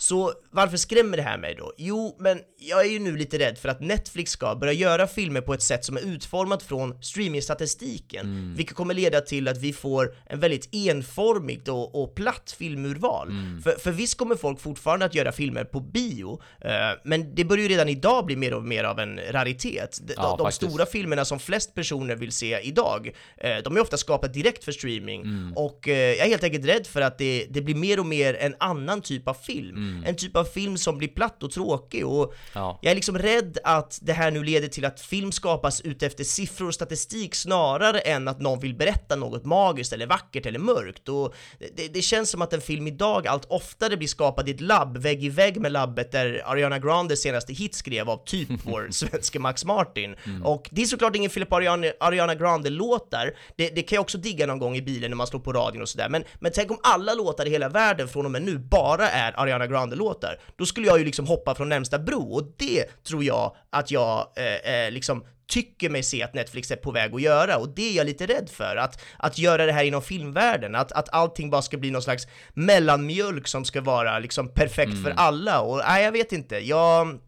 Speaker 1: Så varför skrämmer det här mig då? Jo, men jag är ju nu lite rädd för att Netflix ska börja göra filmer på ett sätt som är utformat från streamingstatistiken, vilket kommer leda till att vi får en väldigt enformigt och, och platt filmurval. För, för visst kommer folk fortfarande att göra filmer på bio, eh, men det börjar ju redan idag bli mer och mer av en raritet. De,
Speaker 10: Ja,
Speaker 1: de stora filmerna som flest personer vill se idag, eh, de är ofta skapade direkt för streaming,
Speaker 10: Mm.
Speaker 1: och eh, jag är helt enkelt rädd för att det, det blir mer och mer en annan typ av film. En typ av film som blir platt och tråkig, och
Speaker 10: Mm. Ja.
Speaker 1: jag är liksom rädd att det här nu leder till att film skapas utefter siffror och statistik snarare än att någon vill berätta något magiskt eller vackert eller mörkt. Och det, det känns som att en film idag allt oftare blir skapad i ett labb, vägg i vägg med labbet där Ariana Grandes senaste hit skrev av typ vår svenske Max Martin. Och det är såklart ingen på Ariana, Ariana Grande-låtar, det, det kan jag också digga någon gång i bilen när man slår på radion och sådär, men, men tänk om alla låtar i hela världen från och med nu bara är Ariana Grande-låtar, då skulle jag ju liksom hoppa från närmsta bro, och det tror jag att jag eh, eh, liksom tycker mig se att Netflix är på väg att göra. Och det är jag lite rädd för, att, att göra det här inom filmvärlden, att, att allting bara ska bli någon slags mellanmjölk som ska vara liksom perfekt för alla. Och nej jag vet inte, jag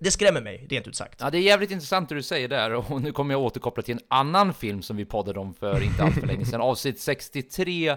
Speaker 1: det skrämmer mig, rent ut sagt.
Speaker 10: Ja, det är jävligt intressant det du säger där, och nu kommer jag återkoppla till en annan film som vi poddade om för inte allt för länge sedan, avsnitt 63,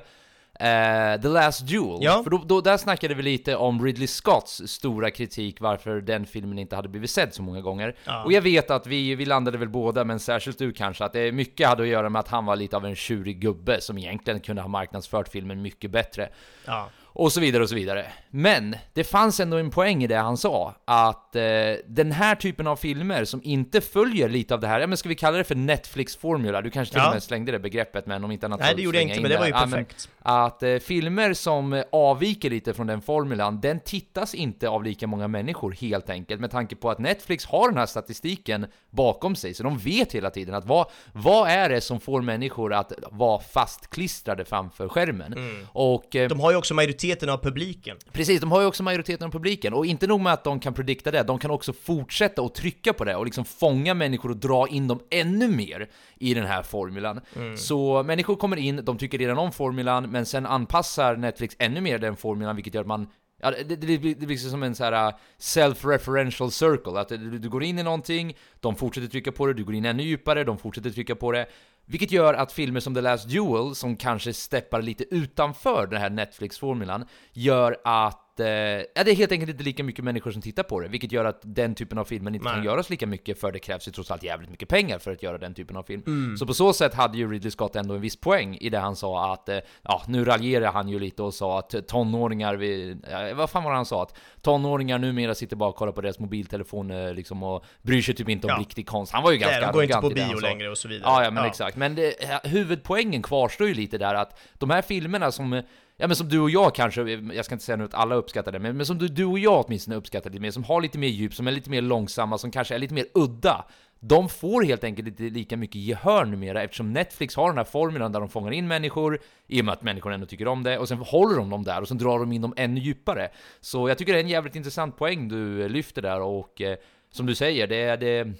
Speaker 10: eh, The Last Duel.
Speaker 1: Ja.
Speaker 10: För då, då, där snackade vi lite om Ridley Scotts stora kritik varför den filmen inte hade blivit sedd så många gånger. Och jag vet att vi, vi landade väl båda, men särskilt du kanske, att det mycket hade att göra med att han var lite av en tjurig gubbe som egentligen kunde ha marknadsfört filmen mycket bättre.
Speaker 1: Ja.
Speaker 10: Och så vidare och så vidare. Men det fanns ändå en poäng i det han sa, att eh, den här typen av filmer som inte följer lite av det här, ja men ska vi kalla det för Netflix-formula? Du kanske till
Speaker 1: Ja.
Speaker 10: och med slängde det begreppet, men om inte annat
Speaker 1: Nej, det gjorde jag inte,
Speaker 10: in
Speaker 1: men det var ju
Speaker 10: där. Ja, men
Speaker 1: perfekt.
Speaker 10: att eh, filmer som eh, avviker lite från den formulan, den tittas inte av lika många människor helt enkelt, med tanke på att Netflix har den här statistiken bakom sig, så de vet hela tiden att vad, vad är det som får människor att vara fastklistrade framför skärmen?
Speaker 1: Mm.
Speaker 10: Och eh,
Speaker 1: De har ju också majoriteten av publiken.
Speaker 10: Precis, de har ju också majoriteten av publiken, och inte nog med att de kan predikta det, de kan också fortsätta att trycka på det och liksom fånga människor och dra in dem ännu mer i den här formulan. Så människor kommer in, de tycker redan om formulan, men sen anpassar Netflix ännu mer den formulan, vilket gör att man Ja, det, det, det, blir, det blir som en så här uh, self-referential circle, att du, du går in i någonting, de fortsätter trycka på det, du går in ännu djupare, de fortsätter trycka på det. Vilket gör att filmer som The Last Duel, som kanske steppar lite utanför den här Netflix-formulan, gör att eh, ja, det är helt enkelt inte lika mycket människor som tittar på det, vilket gör att den typen av filmen inte kan
Speaker 1: Nej.
Speaker 10: göras lika mycket, för det krävs ju trots allt jävligt mycket pengar för att göra den typen av film.
Speaker 1: Mm.
Speaker 10: Så på så sätt hade ju Ridley Scott ändå en viss poäng i det han sa att, eh, ja, nu raljerar han ju lite och sa att tonåringar, vi, ja, vad fan var det han sa? Att tonåringar numera sitter bara och kollar på deras mobiltelefoner liksom och bryr sig typ inte om
Speaker 1: Ja.
Speaker 10: riktig konst. Han var ju ganska
Speaker 1: Nej, de går inte på bio längre och så vidare.
Speaker 10: Ja, ja men
Speaker 1: Ja.
Speaker 10: exakt. Men det, huvudpoängen kvarstår ju lite där att de här filmerna som, ja men som du och jag kanske, jag ska inte säga nu att alla uppskattar det, men, men som du, du och jag åtminstone uppskattar lite mer, som har lite mer djup, som är lite mer långsamma, som kanske är lite mer udda. De får helt enkelt inte lika mycket gehör numera eftersom Netflix har den här formulan där de fångar in människor, i och med att människor ändå tycker om det, och sen håller de dem där och sen drar de in dem ännu djupare. Så jag tycker det är en jävligt intressant poäng du lyfter där och eh, som du säger, det är det...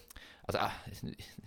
Speaker 10: Alltså, ah,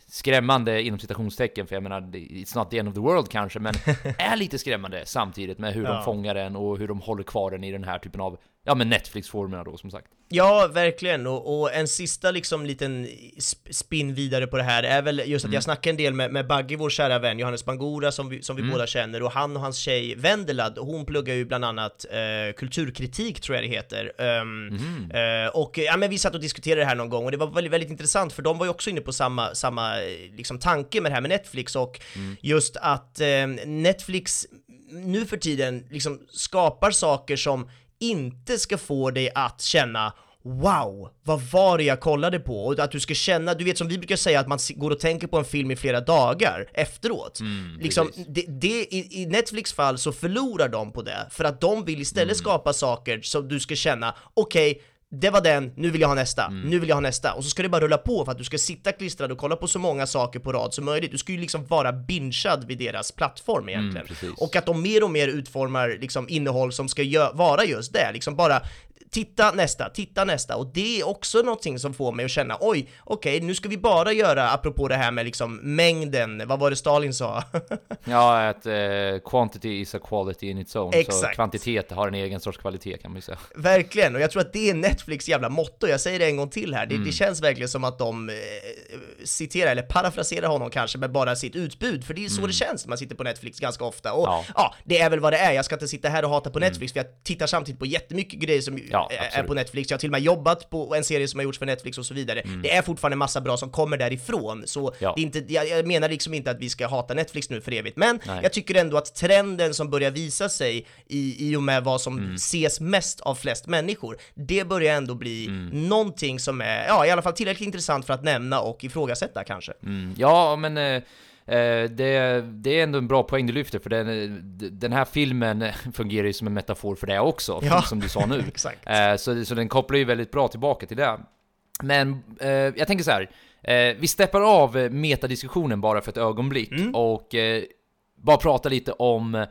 Speaker 10: skrämmande inom citationstecken, för jag menar, it's not the end of the world kanske, men är lite skrämmande samtidigt med hur
Speaker 1: Ja.
Speaker 10: de fångar den och hur de håller kvar den i den här typen av ja men Netflix-formerna då som sagt.
Speaker 1: Ja, verkligen. Och, och, en sista liksom liten sp- spin vidare på det här är väl just att
Speaker 10: Mm.
Speaker 1: jag snackade en del med, med Bagge, vår kära vän Johannes Bangura som vi, som vi
Speaker 10: Mm.
Speaker 1: båda känner och han och hans tjej Vendelad, hon pluggar ju bland annat eh, kulturkritik tror jag det heter. Ehm,
Speaker 10: Mhm.
Speaker 1: eh, och ja, men vi satt och diskuterade det här någon gång och det var väldigt, väldigt intressant för de var ju också inne på samma, samma eh, liksom, tanke med det här med Netflix och
Speaker 10: Mm.
Speaker 1: just att eh, Netflix nu för tiden liksom skapar saker som inte ska få dig att känna Wow, vad var det jag kollade på? Och att du ska känna, du vet som vi brukar säga att man går och tänker på en film i flera dagar efteråt. liksom, det, det, i, I Netflix fall så förlorar de på det, för att de vill istället skapa saker som du ska känna, okej, det var den, nu vill jag ha nästa, nu vill jag ha nästa. Och så ska det bara rulla på för att du ska sitta klistrad och kolla på så många saker på rad som möjligt. Du ska ju liksom vara bingead vid deras plattform egentligen.
Speaker 10: precis.
Speaker 1: och att de mer och mer utformar liksom innehåll som ska vara just det, liksom bara titta nästa, titta nästa. Och det är också någonting som får mig att känna, oj, okej, nu ska vi bara göra, apropå det här med liksom mängden, vad var det Stalin sa?
Speaker 10: Ja, att eh, quantity is a quality in its own. Så
Speaker 1: Exakt.
Speaker 10: kvantitet har en egen sorts kvalitet kan man ju säga.
Speaker 1: Verkligen, och jag tror att det är Netflix jävla motto, jag säger det en gång till här, det,
Speaker 10: Mm.
Speaker 1: det känns verkligen som att de eh, citerar, eller parafraserar honom kanske, med bara sitt utbud, för det är så det känns när man sitter på Netflix ganska ofta. Och
Speaker 10: Mm. Ja.
Speaker 1: ja. det är väl vad det är, jag ska inte sitta här och hata på Netflix, för jag tittar samtidigt på jättemycket grejer som
Speaker 10: Ja,
Speaker 1: är- på Netflix, jag har till och med jobbat på en serie som har gjorts för Netflix och så vidare. Det är fortfarande massa bra som kommer därifrån, så
Speaker 10: Mm. Ja.
Speaker 1: det är inte, jag, menar liksom inte att vi ska hata Netflix nu för evigt, men
Speaker 10: Nej.
Speaker 1: jag tycker ändå att trenden som börjar visa sig i, i och med vad som
Speaker 10: Mm.
Speaker 1: ses mest av flest människor, det börjar ändå bli
Speaker 10: Mm.
Speaker 1: någonting som är, ja i alla fall tillräckligt intressant för att nämna och ifrågasätta kanske.
Speaker 10: Mm. Ja, men eh, det, det är ändå en bra poäng du lyfter, för den, eh, den här filmen eh, fungerar ju som en metafor för det också,
Speaker 1: Ja.
Speaker 10: som du sa nu. Eh, så, så den kopplar ju väldigt bra tillbaka till det. Men eh, jag tänker så här. Eh, vi steppar av eh, metadiskussionen bara för ett ögonblick
Speaker 1: Mm.
Speaker 10: och eh, bara prata lite om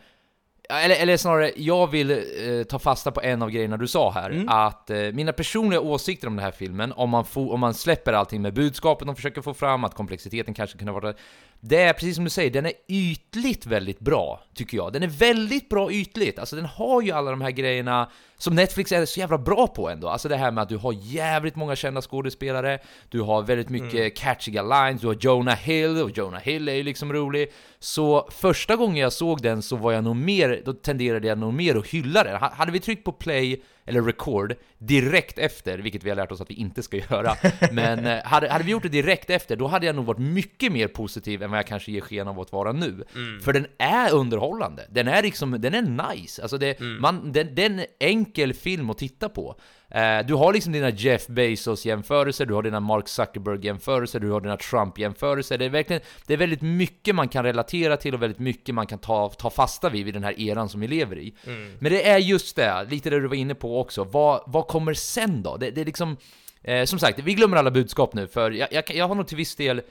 Speaker 10: eller, eller snarare, jag vill eh, ta fasta på en av grejerna du sa här.
Speaker 1: Mm.
Speaker 10: Att eh, mina personliga åsikter om den här filmen, om man, om man släpper allting med budskapet de försöker få fram, att komplexiteten kanske kunde vara... Det är precis som du säger, den är ytligt väldigt bra, tycker jag. Den är väldigt bra ytligt. Alltså den har ju alla de här grejerna som Netflix är så jävla bra på ändå. Alltså det här med att du har jävligt många kända skådespelare, du har väldigt mycket catchiga lines, du har Jonah Hill, och Jonah Hill är ju liksom rolig. Så första gången jag såg den så var jag nog mer, då tenderade jag nog mer att hylla den. Ha- Hade vi tryckt på play eller record direkt efter, vilket vi har lärt oss att vi inte ska göra, men eh, hade, hade vi gjort det direkt efter, då hade jag nog varit mycket mer positiv än vad jag kanske ger sken av att vara nu. För den är underhållande, den är liksom, den är nice, alltså det, man, den, den är en enkel film att titta på. Eh, du har liksom dina Jeff Bezos-jämförelser, du har dina Mark Zuckerberg-jämförelser, du har dina Trump-jämförelser. Det är verkligen, det är väldigt mycket man kan relatera till och väldigt mycket man kan ta, ta fasta vid vid den här eran som vi lever i. Men det är just det, lite det du var inne på också, vad, vad kommer sen då? Det, det är liksom, eh, som sagt, vi glömmer alla budskap nu, för jag, jag, jag har nog till viss del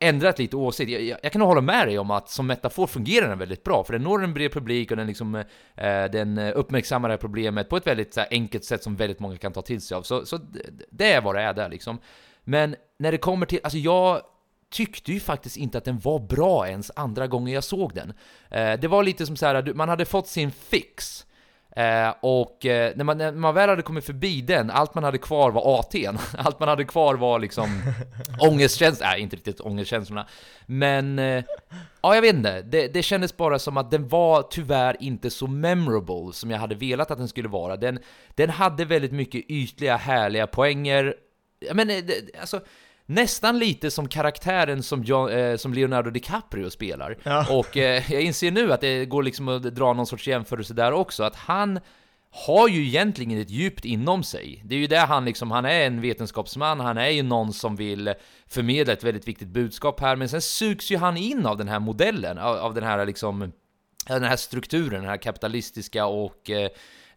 Speaker 10: ändrat lite åsikt. Jag, jag, jag kan nog hålla med dig om att som metafor fungerar den väldigt bra, för den når en bred publik och den, liksom, eh, den uppmärksammar det här problemet på ett väldigt så här, enkelt sätt som väldigt många kan ta till sig av. Så, så det- är vad det är där liksom. Men när det kommer till, alltså jag tyckte ju faktiskt inte att den var bra ens andra gången jag såg den. Eh, det var lite som så här, man hade fått sin fix. Eh, och eh, när, man, när man väl hade kommit förbi den, allt man hade kvar var AT'n. Allt man hade kvar var liksom ångestkänslor, nej inte riktigt ångestkänslorna. Men, eh, ja jag vet inte, det, det kändes bara som att den var tyvärr inte så memorable som jag hade velat att den skulle vara. Den, den hade väldigt mycket ytliga, härliga poänger. Men eh, det, alltså, nästan lite som karaktären som, John, eh, som Leonardo DiCaprio spelar.
Speaker 1: Ja.
Speaker 10: Och eh, jag inser nu att det går liksom att dra någon sorts jämförelse där också, att han har ju egentligen ett djupt inom sig. Det är ju det han liksom, han är en vetenskapsman, han är ju någon som vill förmedla ett väldigt viktigt budskap här, men sen sugs ju han in av den här modellen, av, av den här liksom, den här strukturen, den här kapitalistiska och Eh,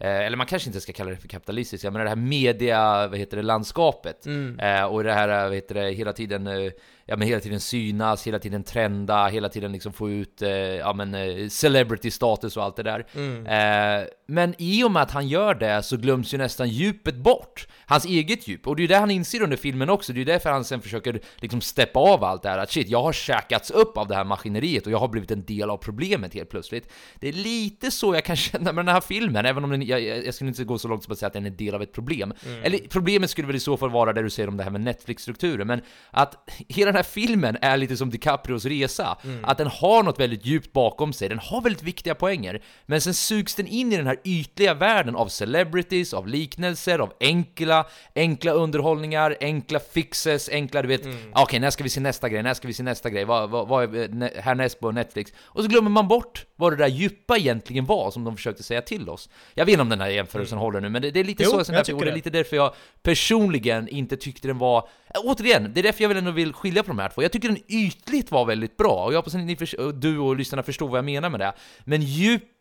Speaker 10: eller man kanske inte ska kalla det för kapitalistiska, men det här media, vad heter det, landskapet. Eh, och det här, vad heter det, hela tiden, eh, ja men hela tiden synas, hela tiden trenda, hela tiden liksom få ut, eh, ja men eh, celebrity status och allt det där. Eh, men i och med att han gör det så glöms ju nästan djupet bort. Hans eget djup. Och det är ju det han inser under filmen också, det är ju därför han sen försöker liksom steppa av allt det här. Att shit, jag har käkats upp av det här maskineriet och jag har blivit en del av problemet helt plötsligt. Det är lite så jag kan känna med den här filmen, även om den jag, jag skulle inte gå så långt som att säga att den är en del av ett problem. Eller problemet skulle väl i så fall vara det du säger om det här med Netflix-strukturen, men att hela den här filmen är lite som DiCaprios resa. Att den har något väldigt djupt bakom sig, den har väldigt viktiga poänger, men sen sugs den in i den här ytliga världen av celebrities, av liknelser, av enkla, enkla underhållningar, enkla fixes, enkla du vet, ah, okej när ska vi se nästa grej, när ska vi se nästa grej, vad, vad, vad är ne- härnäst på Netflix? Och så glömmer man bort vad det där djupa egentligen var som de försökte säga till oss. Jag vet inte om den här jämförelsen håller nu, men det, det är lite
Speaker 1: Jo,
Speaker 10: så
Speaker 1: jag
Speaker 10: jag
Speaker 1: tycker
Speaker 10: och det är lite därför jag personligen inte tyckte den var... Äh, Återigen, det är därför jag väl ändå vill skilja på de här två. Jag tycker den ytligt var väldigt bra, och jag hoppas att ni och du och lyssnarna förstår vad jag menar med det. Men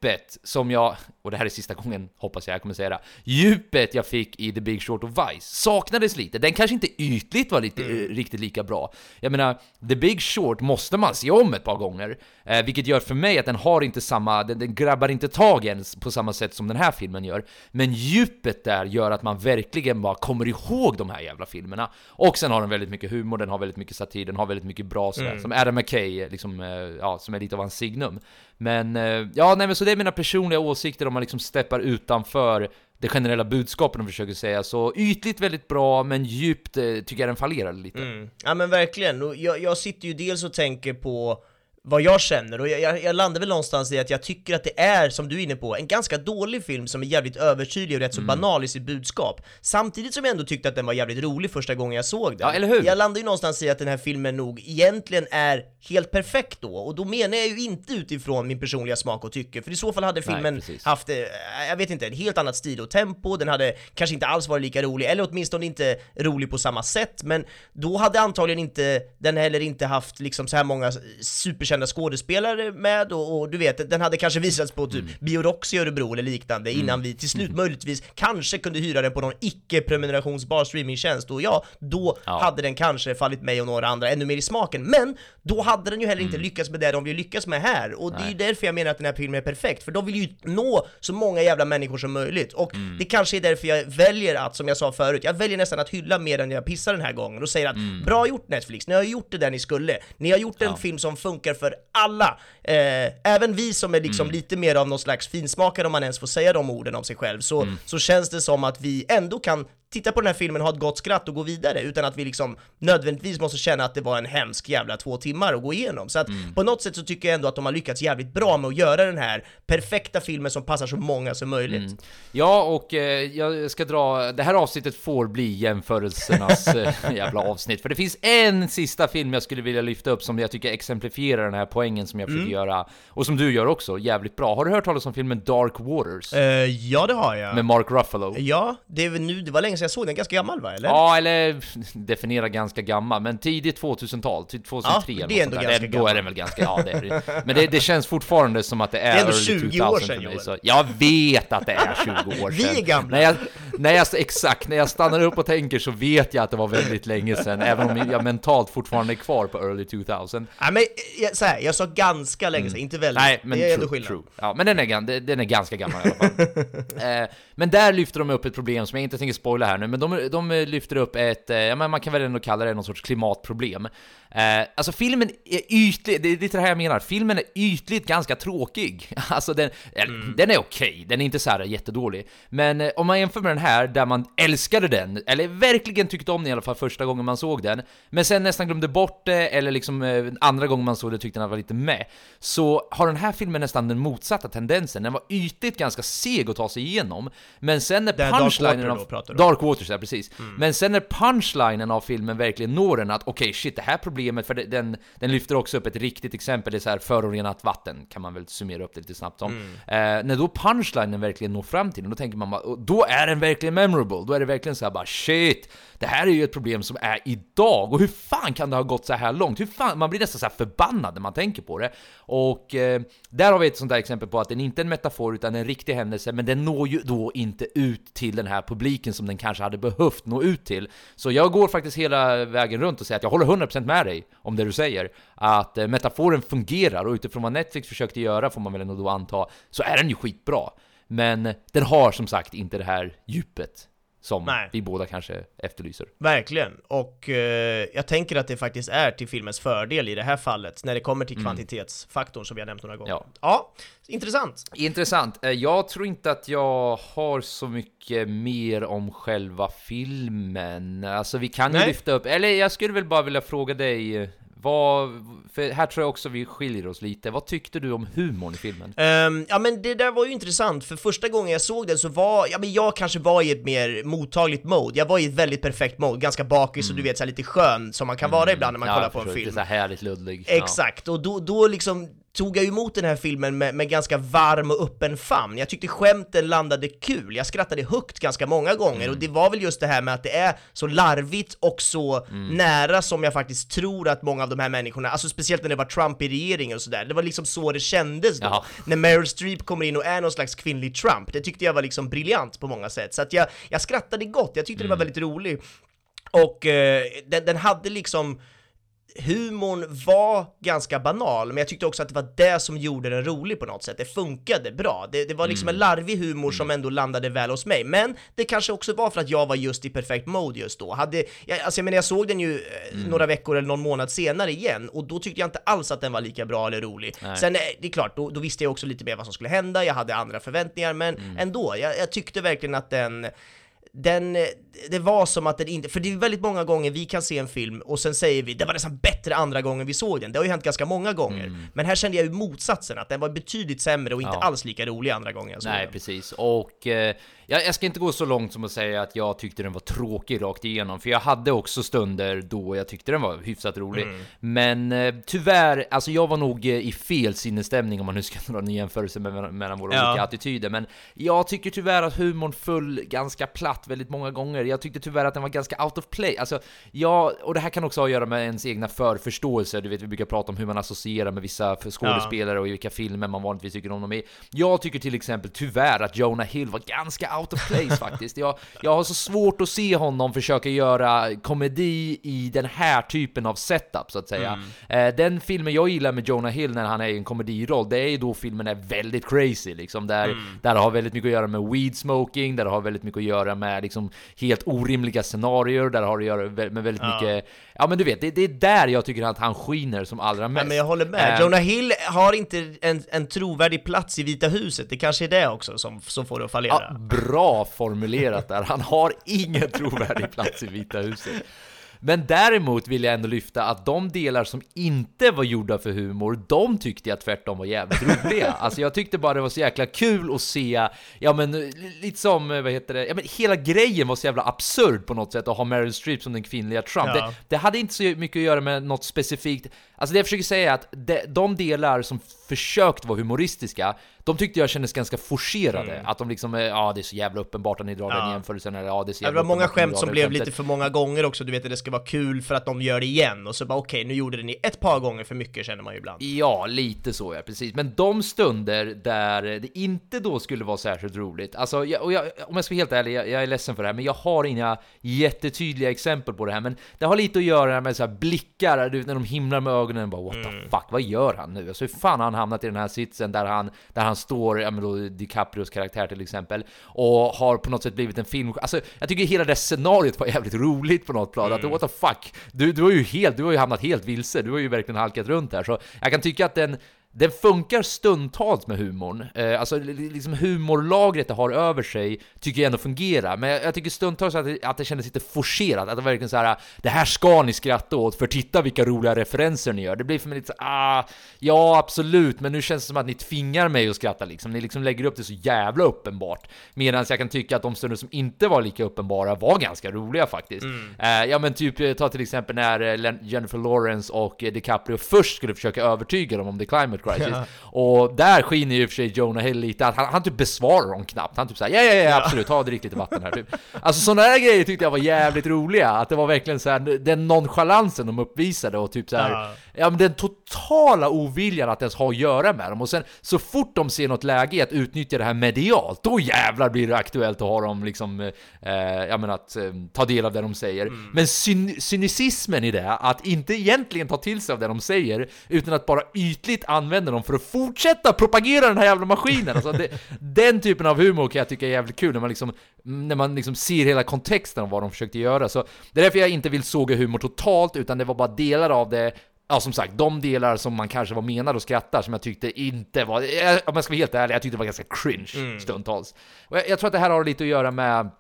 Speaker 10: djupet som jag, och det här är sista gången hoppas jag jag kommer säga det, djupet jag fick i The Big Short och Vice saknades lite. Den kanske inte ytligt var lite,
Speaker 1: Mm.
Speaker 10: eh, riktigt lika bra. Jag menar, The Big Short måste man se om ett par gånger, eh, vilket gör för mig att den har inte samma, den, den grabbar inte tag ens på samma sätt som den här filmen gör. Men djupet där gör att man verkligen bara kommer ihåg de här jävla filmerna. Och sen har den väldigt mycket humor, den har väldigt mycket satir, den har väldigt mycket bra sådär, som Adam McKay, liksom, eh, ja, som är lite av hans signum. Men, eh, ja, nej men så det är mina personliga åsikter om man liksom steppar utanför det generella budskapet de försöker säga. Så ytligt väldigt bra, men djupt eh, tycker jag den fallerade lite.
Speaker 1: Mm. Ja men verkligen, och jag, jag sitter ju dels och tänker på vad jag känner, och jag, jag, jag landar väl någonstans i att jag tycker att det är, som du är inne på, en ganska dålig film som är jävligt övertydlig och rätt så
Speaker 10: Mm.
Speaker 1: banal i sitt budskap. Samtidigt som jag ändå tyckte att den var jävligt rolig första gången jag såg den.
Speaker 10: Ja, eller hur?
Speaker 1: Jag landar ju någonstans i att den här filmen nog egentligen är helt perfekt då, och då menar jag ju inte utifrån min personliga smak och tycke, för i så fall hade
Speaker 10: Nej,
Speaker 1: filmen
Speaker 10: precis.
Speaker 1: haft, eh, jag vet inte, en helt annat stil och tempo, den hade kanske inte alls varit lika rolig, eller åtminstone inte rolig på samma sätt, men då hade antagligen inte den heller inte haft liksom så här många superkända skådespelare med, och, och du vet, den hade kanske visats på typ
Speaker 10: Mm.
Speaker 1: Biorox i Örebro eller liknande innan vi till slut möjligtvis kanske kunde hyra den på någon icke-prenumerationsbar streamingtjänst, och ja, då
Speaker 10: Ja.
Speaker 1: hade den kanske fallit mig och några andra ännu mer i smaken, men då hade den ju heller
Speaker 10: Mm.
Speaker 1: inte lyckats med det de vill lyckas med här, och det är ju därför jag menar att den här filmen är perfekt, för de vill ju nå så många jävla människor som möjligt, och
Speaker 10: Mm.
Speaker 1: det kanske är därför jag väljer att, som jag sa förut, jag väljer nästan att hylla mer än jag pissar den här gången och säger att
Speaker 10: Mm.
Speaker 1: bra gjort Netflix, ni har gjort det där ni skulle, ni har gjort en film som funkar för alla, eh, även vi som är
Speaker 10: Mm.
Speaker 1: liksom lite mer av någon slags finsmakare om man ens får säga de orden om sig själv, så,
Speaker 10: Mm.
Speaker 1: så känns det som att vi ändå kan titta på den här filmen ha ett gott skratt och gå vidare utan att vi liksom nödvändigtvis måste känna att det var en hemsk jävla två timmar att gå igenom. Så att
Speaker 10: Mm.
Speaker 1: på något sätt så tycker jag ändå att de har lyckats jävligt bra med att göra den här perfekta filmen som passar så många som möjligt.
Speaker 10: Mm. Ja, och eh, jag ska dra... Det här avsnittet får bli jämförelsernas eh, jävla avsnitt. För det finns en sista film jag skulle vilja lyfta upp som jag tycker exemplifierar den här poängen som jag försöker göra. Och som du gör också, jävligt bra. Har du hört talas om filmen Dark Waters?
Speaker 1: Eh, ja, det har jag.
Speaker 10: Med Mark Ruffalo?
Speaker 1: Ja, det, är nu, det var länge sedan jag såg den, ganska gammal va? Eller?
Speaker 10: Ja, eller definiera ganska gammal, men tidigt 2000-tal, typ 2003
Speaker 1: Ja,
Speaker 10: eller
Speaker 1: det är ändå
Speaker 10: sånt där.
Speaker 1: ganska
Speaker 10: Då är
Speaker 1: gammal.
Speaker 10: den väl ganska, ja det är det. Men det, det känns fortfarande som att det är,
Speaker 1: är ändå
Speaker 10: early
Speaker 1: 20 år
Speaker 10: 2000
Speaker 1: sedan,
Speaker 10: mig, så Jag vet att det är 20 år
Speaker 1: Vi
Speaker 10: sedan.
Speaker 1: är gamla.
Speaker 10: När jag, när jag, exakt, när jag stannar upp och tänker så vet jag att det var väldigt länge sedan, även om jag mentalt fortfarande är kvar på early 2000.
Speaker 1: Nej men jag, så här, jag sa ganska länge sedan, inte väldigt.
Speaker 10: Mm. Nej, men
Speaker 1: det är ändå
Speaker 10: true,
Speaker 1: skillnad.
Speaker 10: true. Ja, men den är, den är ganska gammal i alla fall. eh, men där lyfter de upp ett problem som jag inte tänker spoila här nu, men de, de lyfter upp ett, eh, ja men man kan väl ändå kalla det någon sorts klimatproblem. Eh, alltså filmen är ytlig, det är lite det här jag menar, filmen är ytligt ganska tråkig. Alltså den, eller, den är okej, den är inte så här jättedålig. Men eh, om man jämför med den här, där man älskade den, eller verkligen tyckte om den i alla fall första gången man såg den, men sen nästan glömde bort det, eller liksom eh, andra gången man såg det tyckte den var lite med, så har den här filmen nästan den motsatta tendensen. Den var ytligt ganska seg att ta sig igenom, men sen när punchlinen av... Dark Waters, ja precis. Men sen när punchlinen av filmen verkligen når en att okej shit, det här problemet, för det- den, den lyfter också upp ett riktigt exempel, det är så här förorenat vatten, kan man väl summera upp det lite snabbt som. Eh, när då punchlinen verkligen når fram till den, då tänker man bara, då är den verkligen memorable, då är det verkligen så här bara shit, det här är ju ett problem som är idag, och hur fan kan det ha gått så här långt? Hur fan, man blir nästan så förbannad när man tänker på det. Och eh, där har vi ett sånt där exempel på att den inte är en metafor utan en riktig händelse, men den når ju då inte ut till den här publiken som den kanske hade behövt nå ut till. Så jag går faktiskt hela vägen runt och säger att jag håller 100% med dig om det du säger. Att eh, metaforen fungerar och utifrån vad Netflix försökte göra får man väl ändå då anta, så är den ju skitbra. Men den har som sagt inte det här djupet som
Speaker 1: Nej.
Speaker 10: vi båda kanske efterlyser.
Speaker 1: Verkligen, och eh, jag tänker att det faktiskt är till filmens fördel i det här fallet, när det kommer till
Speaker 10: Mm.
Speaker 1: kvantitetsfaktorn som vi har nämnt några gånger.
Speaker 10: Ja.
Speaker 1: ja intressant.
Speaker 10: Intressant. Eh, Jag tror inte att jag har så mycket mer om själva filmen. Alltså vi kan ju
Speaker 1: Nej.
Speaker 10: lyfta upp, eller jag skulle väl bara vilja fråga dig, eh, vad, för här tror jag också vi skiljer oss lite. Vad tyckte du om humorn i filmen?
Speaker 1: Ehm, ja men det där var ju intressant, för första gången jag såg den så var, ja men jag kanske var i ett mer mottagligt mode, jag var i ett väldigt perfekt mode, ganska bakis och du vet så här lite skön som man kan vara ibland när man
Speaker 10: Mm. Ja,
Speaker 1: kollar på en film.
Speaker 10: Lite så här härligt luddig.
Speaker 1: Exakt, och då, då liksom tog jag emot den här filmen med, med ganska varm och öppen famn. Jag tyckte skämten landade kul, jag skrattade högt ganska många gånger
Speaker 10: Mm.
Speaker 1: och det var väl just det här med att det är så larvigt och så
Speaker 10: Mm.
Speaker 1: nära som jag faktiskt tror att många av de här människorna, alltså speciellt när det var Trump i regeringen och sådär, det var liksom så det kändes då.
Speaker 10: Ja.
Speaker 1: När Meryl Streep kommer in och är någon slags kvinnlig Trump, det tyckte jag var liksom briljant på många sätt. Så att jag, jag skrattade gott, jag tyckte det
Speaker 10: Mm.
Speaker 1: var väldigt rolig. Och eh, den, den hade liksom humorn var ganska banal, men jag tyckte också att det var det som gjorde den rolig på något sätt. Det funkade bra. Det, det var liksom en larvig humor som ändå landade väl hos mig, men det kanske också var för att jag var just i perfekt mode just då. Hade, jag, alltså jag menar, jag såg den ju eh, några veckor eller någon månad senare igen, och då tyckte jag inte alls att den var lika bra eller rolig. Sen, eh, det är klart, då, då visste jag också lite mer vad som skulle hända, jag hade andra förväntningar, men ändå, jag, jag tyckte verkligen att den den, eh, det var som att den inte, för det är väldigt många gånger vi kan se en film och sen säger vi det var nästan bättre andra gången vi såg den, det har ju hänt ganska många gånger. Men här kände jag ju motsatsen, att den var betydligt sämre och inte
Speaker 10: Mm. Ja.
Speaker 1: alls lika rolig andra gången jag såg
Speaker 10: Nej,
Speaker 1: den.
Speaker 10: precis. Och eh, jag, jag ska inte gå så långt som att säga att jag tyckte den var tråkig rakt igenom, för jag hade också stunder då jag tyckte den var hyfsat rolig.
Speaker 1: Mm.
Speaker 10: Men eh, tyvärr, alltså jag var nog eh, i fel sinnesstämning om man nu ska dra en jämförelse med, mellan våra
Speaker 1: Ja.
Speaker 10: olika attityder. Men jag tycker tyvärr att humorn föll ganska platt väldigt många gånger. Jag tyckte tyvärr att den var ganska out of play. Alltså, jag, och det här kan också ha att göra med ens egna förförståelse. Du vet, vi brukar prata om hur man associerar med vissa skådespelare och i vilka filmer man vanligtvis tycker om dem i. Jag tycker till exempel tyvärr att Jonah Hill var ganska out of place faktiskt. Jag, jag har så svårt att se honom försöka göra komedi i den här typen av setup så att säga. Eh, den filmen jag gillar med Jonah Hill när han är i en komediroll, det är ju då filmen är väldigt crazy liksom. Där, där det har väldigt mycket att göra med weed smoking, där det har väldigt mycket att göra med liksom helt orimliga scenarier, där det har att göra med väldigt mycket... Ja men du vet, det, det är där jag tycker att han skiner som allra mest.
Speaker 1: Nej, men jag håller med.
Speaker 10: Eh,
Speaker 1: Jonah Hill har inte en, en trovärdig plats i Vita huset, det kanske är det också som, som får det att fallera.
Speaker 10: Ja, bra formulerat där. Han har ingen trovärdig plats i Vita huset. Men däremot vill jag ändå lyfta att de delar som inte var gjorda för humor, de tyckte jag tvärtom var jävligt roliga. Alltså jag tyckte bara det var så jäkla kul att se, ja men lite som, vad heter det, ja men hela grejen var så jävla absurd på något sätt att ha Meryl Streep som den kvinnliga Trump.
Speaker 1: Ja.
Speaker 10: Det, det hade inte så mycket att göra med något specifikt, alltså det jag försöker säga är att de, de delar som försökt vara humoristiska, de tyckte jag kändes ganska forcerade. Att de liksom, eh, ja det är så jävla uppenbart att ni drar den
Speaker 1: Ja.
Speaker 10: jämförelsen, eller ja det är så
Speaker 1: Ja, det
Speaker 10: jävla
Speaker 1: var många
Speaker 10: ni
Speaker 1: skämt som blev
Speaker 10: skämtet.
Speaker 1: lite för många gånger också, du vet att det ska vara kul för att de gör det igen, och så bara okej, nu gjorde den ett par gånger för mycket känner man ju ibland.
Speaker 10: Ja, lite så ja, precis. Men de stunder där det inte då skulle vara särskilt roligt, alltså, jag, och jag, om jag ska vara helt ärlig, jag, jag är ledsen för det här, men jag har inga jättetydliga exempel på det här, men det har lite att göra med så här blickar, du vet, när de himlar med ögonen, bara what the fuck, vad gör han nu? Alltså hur fan har han hamnat i den här sitsen där han, där han står, ja men då DiCaprios karaktär till exempel, och har på något sätt blivit en film, alltså jag tycker hela det scenariot var jävligt roligt på något plan, att what the fuck, du, du har ju helt, du har ju hamnat helt vilse, du har ju verkligen halkat runt här, så jag kan tycka att den den funkar stundtals med humorn, eh, alltså li- liksom humorlagret det har över sig tycker jag ändå fungerar, men jag, jag tycker stundtals att det, att det kändes lite forcerat, att det verkligen så här, det här ska ni skratta åt, för titta vilka roliga referenser ni gör. Det blir för mig lite så ah, ja absolut, men nu känns det som att ni tvingar mig att skratta liksom, ni liksom lägger upp det så jävla uppenbart, medan jag kan tycka att de stunder som inte var lika uppenbara var ganska roliga faktiskt. Eh, ja men typ, eh, ta till exempel när eh, Jennifer Lawrence och eh, DiCaprio först skulle försöka övertyga dem om The Climate Crisis, och där skiner ju i och för sig Jonah Hill lite, att han, han typ besvarar dem knappt, han typ såhär ja ja ja absolut, ta drick lite vatten här. Typ. Alltså sådana här grejer tyckte jag var jävligt roliga, att det var verkligen så här den nonchalansen de uppvisade och typ så här,
Speaker 1: Ja.
Speaker 10: ja men den totala oviljan att ens ha att göra med dem, och sen så fort de ser något läge i att utnyttja det här medialt, då jävlar blir det aktuellt att ha dem liksom, eh, ja men att eh, ta del av det de säger. Men cyn cynicismen i det, att inte egentligen ta till sig av det de säger, utan att bara ytligt använda använder dem för att fortsätta propagera den här jävla maskinen. Alltså det, den typen av humor kan jag tycka är jävligt kul när man liksom, när man liksom ser hela kontexten av vad de försökte göra. Så det är därför jag inte vill såga humor totalt, utan det var bara delar av det Ja, som sagt, de delar som man kanske var menad och skrattar som jag tyckte inte var, om jag ska vara helt ärlig, jag tyckte det var ganska cringe mm. stundtals. Och jag, jag, tror att det här har lite att göra med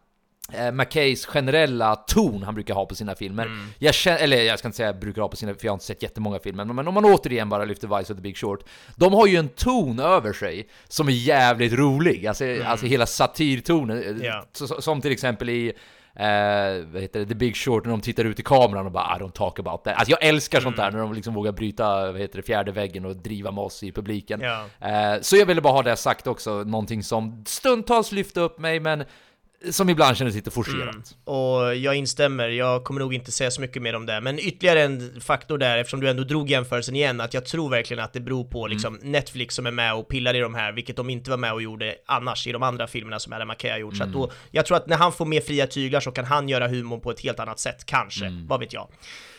Speaker 10: eh, McKays generella ton han brukar ha på sina filmer. Mm. Jag känner, eller jag ska inte säga brukar ha på sina, för jag har inte sett jättemånga filmer, men om man återigen bara lyfter Vice och The Big Short, de har ju en ton över sig som är jävligt rolig, alltså, mm. alltså hela satirtonen, yeah. som till exempel i eh, vad heter det, The Big Short, när de tittar ut i kameran och bara I don't talk about that. Alltså jag älskar sånt där, mm. när de liksom vågar bryta, vad heter det, fjärde väggen och driva med oss i publiken. Ja. Eh, så jag ville bara ha det sagt också, någonting som stundtals lyfte upp mig, men som ibland kändes lite forcerat. Mm.
Speaker 1: Och jag instämmer, jag kommer nog inte säga så mycket mer om det, men ytterligare en faktor där, eftersom du ändå drog jämförelsen igen, att jag tror verkligen att det beror på mm. liksom Netflix som är med och pillar i de här, vilket de inte var med och gjorde annars i de andra filmerna som Adam McKay har gjort. Mm. Så mm. då, jag tror att när han får mer fria tyglar så kan han göra humor på ett helt annat sätt, kanske, mm. vad vet jag.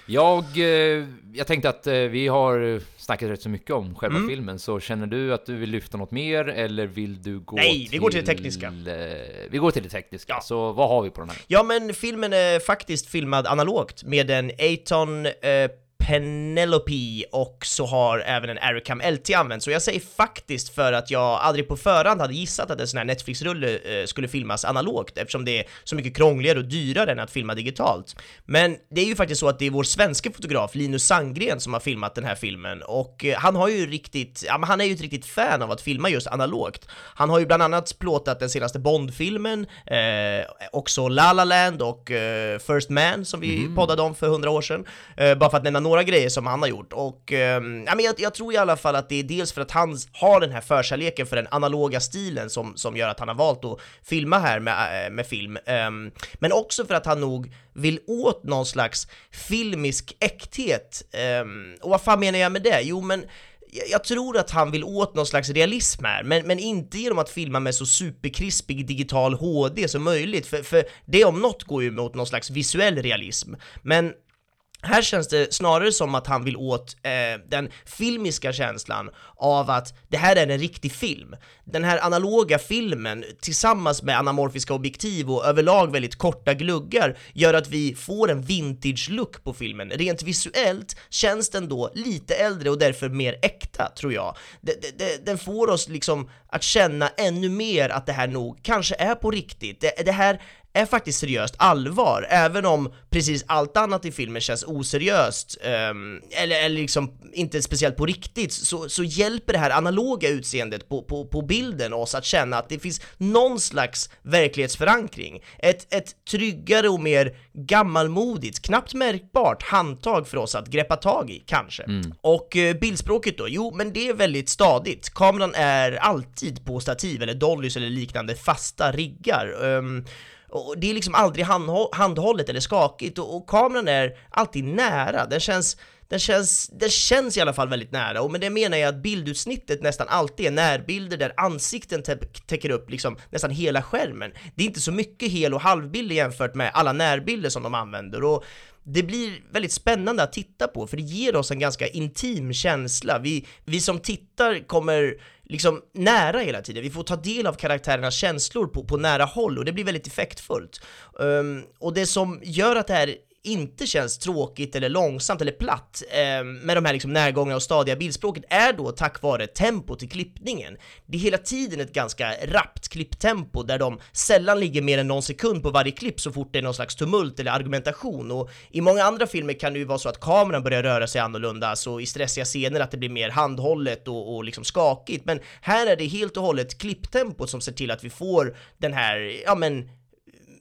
Speaker 10: Jag, eh, jag tänkte att eh, vi har snackat rätt så mycket om själva mm. filmen, så känner du att du vill lyfta något mer eller vill du gå
Speaker 1: Nej,
Speaker 10: till...
Speaker 1: vi går till det tekniska.
Speaker 10: Eh, vi går till det tekniska, ja. så vad har vi på den här?
Speaker 1: Ja, men filmen är faktiskt filmad analogt med en Aton eh, Penelope och så har även en Aricam LT använts. Så jag säger faktiskt för att jag aldrig på förhand hade gissat att en sån här Netflix-rulle eh, skulle filmas analogt eftersom det är så mycket krångligare och dyrare än att filma digitalt. Men det är ju faktiskt så att det är vår svenska fotograf Linus Sandgren som har filmat den här filmen och eh, han har ju riktigt, ja men han är ju ett riktigt fan av att filma just analogt. Han har ju bland annat plåtat den senaste Bond-filmen, eh, också La La Land och eh, First Man som vi mm. poddade om för hundra år sedan, eh, bara för att nämna några några grejer som han har gjort och eh, jag, jag, tror i alla fall att det är dels för att han har den här förkärleken för den analoga stilen som, som gör att han har valt att filma här med, eh, med film, eh, men också för att han nog vill åt någon slags filmisk äkthet. Eh, och vad fan menar jag med det? Jo, men jag tror att han vill åt någon slags realism här, men, men inte genom att filma med så superkrispig digital HD som möjligt, för, för det om något går ju mot någon slags visuell realism. Men här känns det snarare som att han vill åt eh, den filmiska känslan av att det här är en riktig film. Den här analoga filmen tillsammans med anamorfiska objektiv och överlag väldigt korta gluggar gör att vi får en vintage-look på filmen. Rent visuellt känns den då lite äldre och därför mer äkta, tror jag. Den får oss liksom att känna ännu mer att det här nog kanske är på riktigt. Det, det här är faktiskt seriöst allvar, även om precis allt annat i filmen känns oseriöst, um, eller, eller liksom inte speciellt på riktigt, så, så hjälper det här analoga utseendet på, på, på bilden oss att känna att det finns någon slags verklighetsförankring. Ett, ett tryggare och mer gammalmodigt, knappt märkbart handtag för oss att greppa tag i, kanske. Mm. Och uh, bildspråket då? Jo, men det är väldigt stadigt. Kameran är alltid på stativ eller dollys eller liknande fasta riggar. Um, och det är liksom aldrig handhållet eller skakigt och, och kameran är alltid nära, den känns den känns, den känns i alla fall väldigt nära och med det menar jag att bildutsnittet nästan alltid är närbilder där ansikten täcker upp liksom nästan hela skärmen. Det är inte så mycket hel och halvbilder jämfört med alla närbilder som de använder och det blir väldigt spännande att titta på för det ger oss en ganska intim känsla. Vi, vi som tittar kommer liksom nära hela tiden. Vi får ta del av karaktärernas känslor på, på nära håll och det blir väldigt effektfullt. Um, och det som gör att det här inte känns tråkigt eller långsamt eller platt eh, med de här liksom närgångna och stadiga bildspråket är då tack vare tempot i klippningen. Det är hela tiden ett ganska rappt klipptempo där de sällan ligger mer än någon sekund på varje klipp så fort det är någon slags tumult eller argumentation och i många andra filmer kan det ju vara så att kameran börjar röra sig annorlunda, så i stressiga scener att det blir mer handhållet och, och liksom skakigt, men här är det helt och hållet klipptempot som ser till att vi får den här, ja men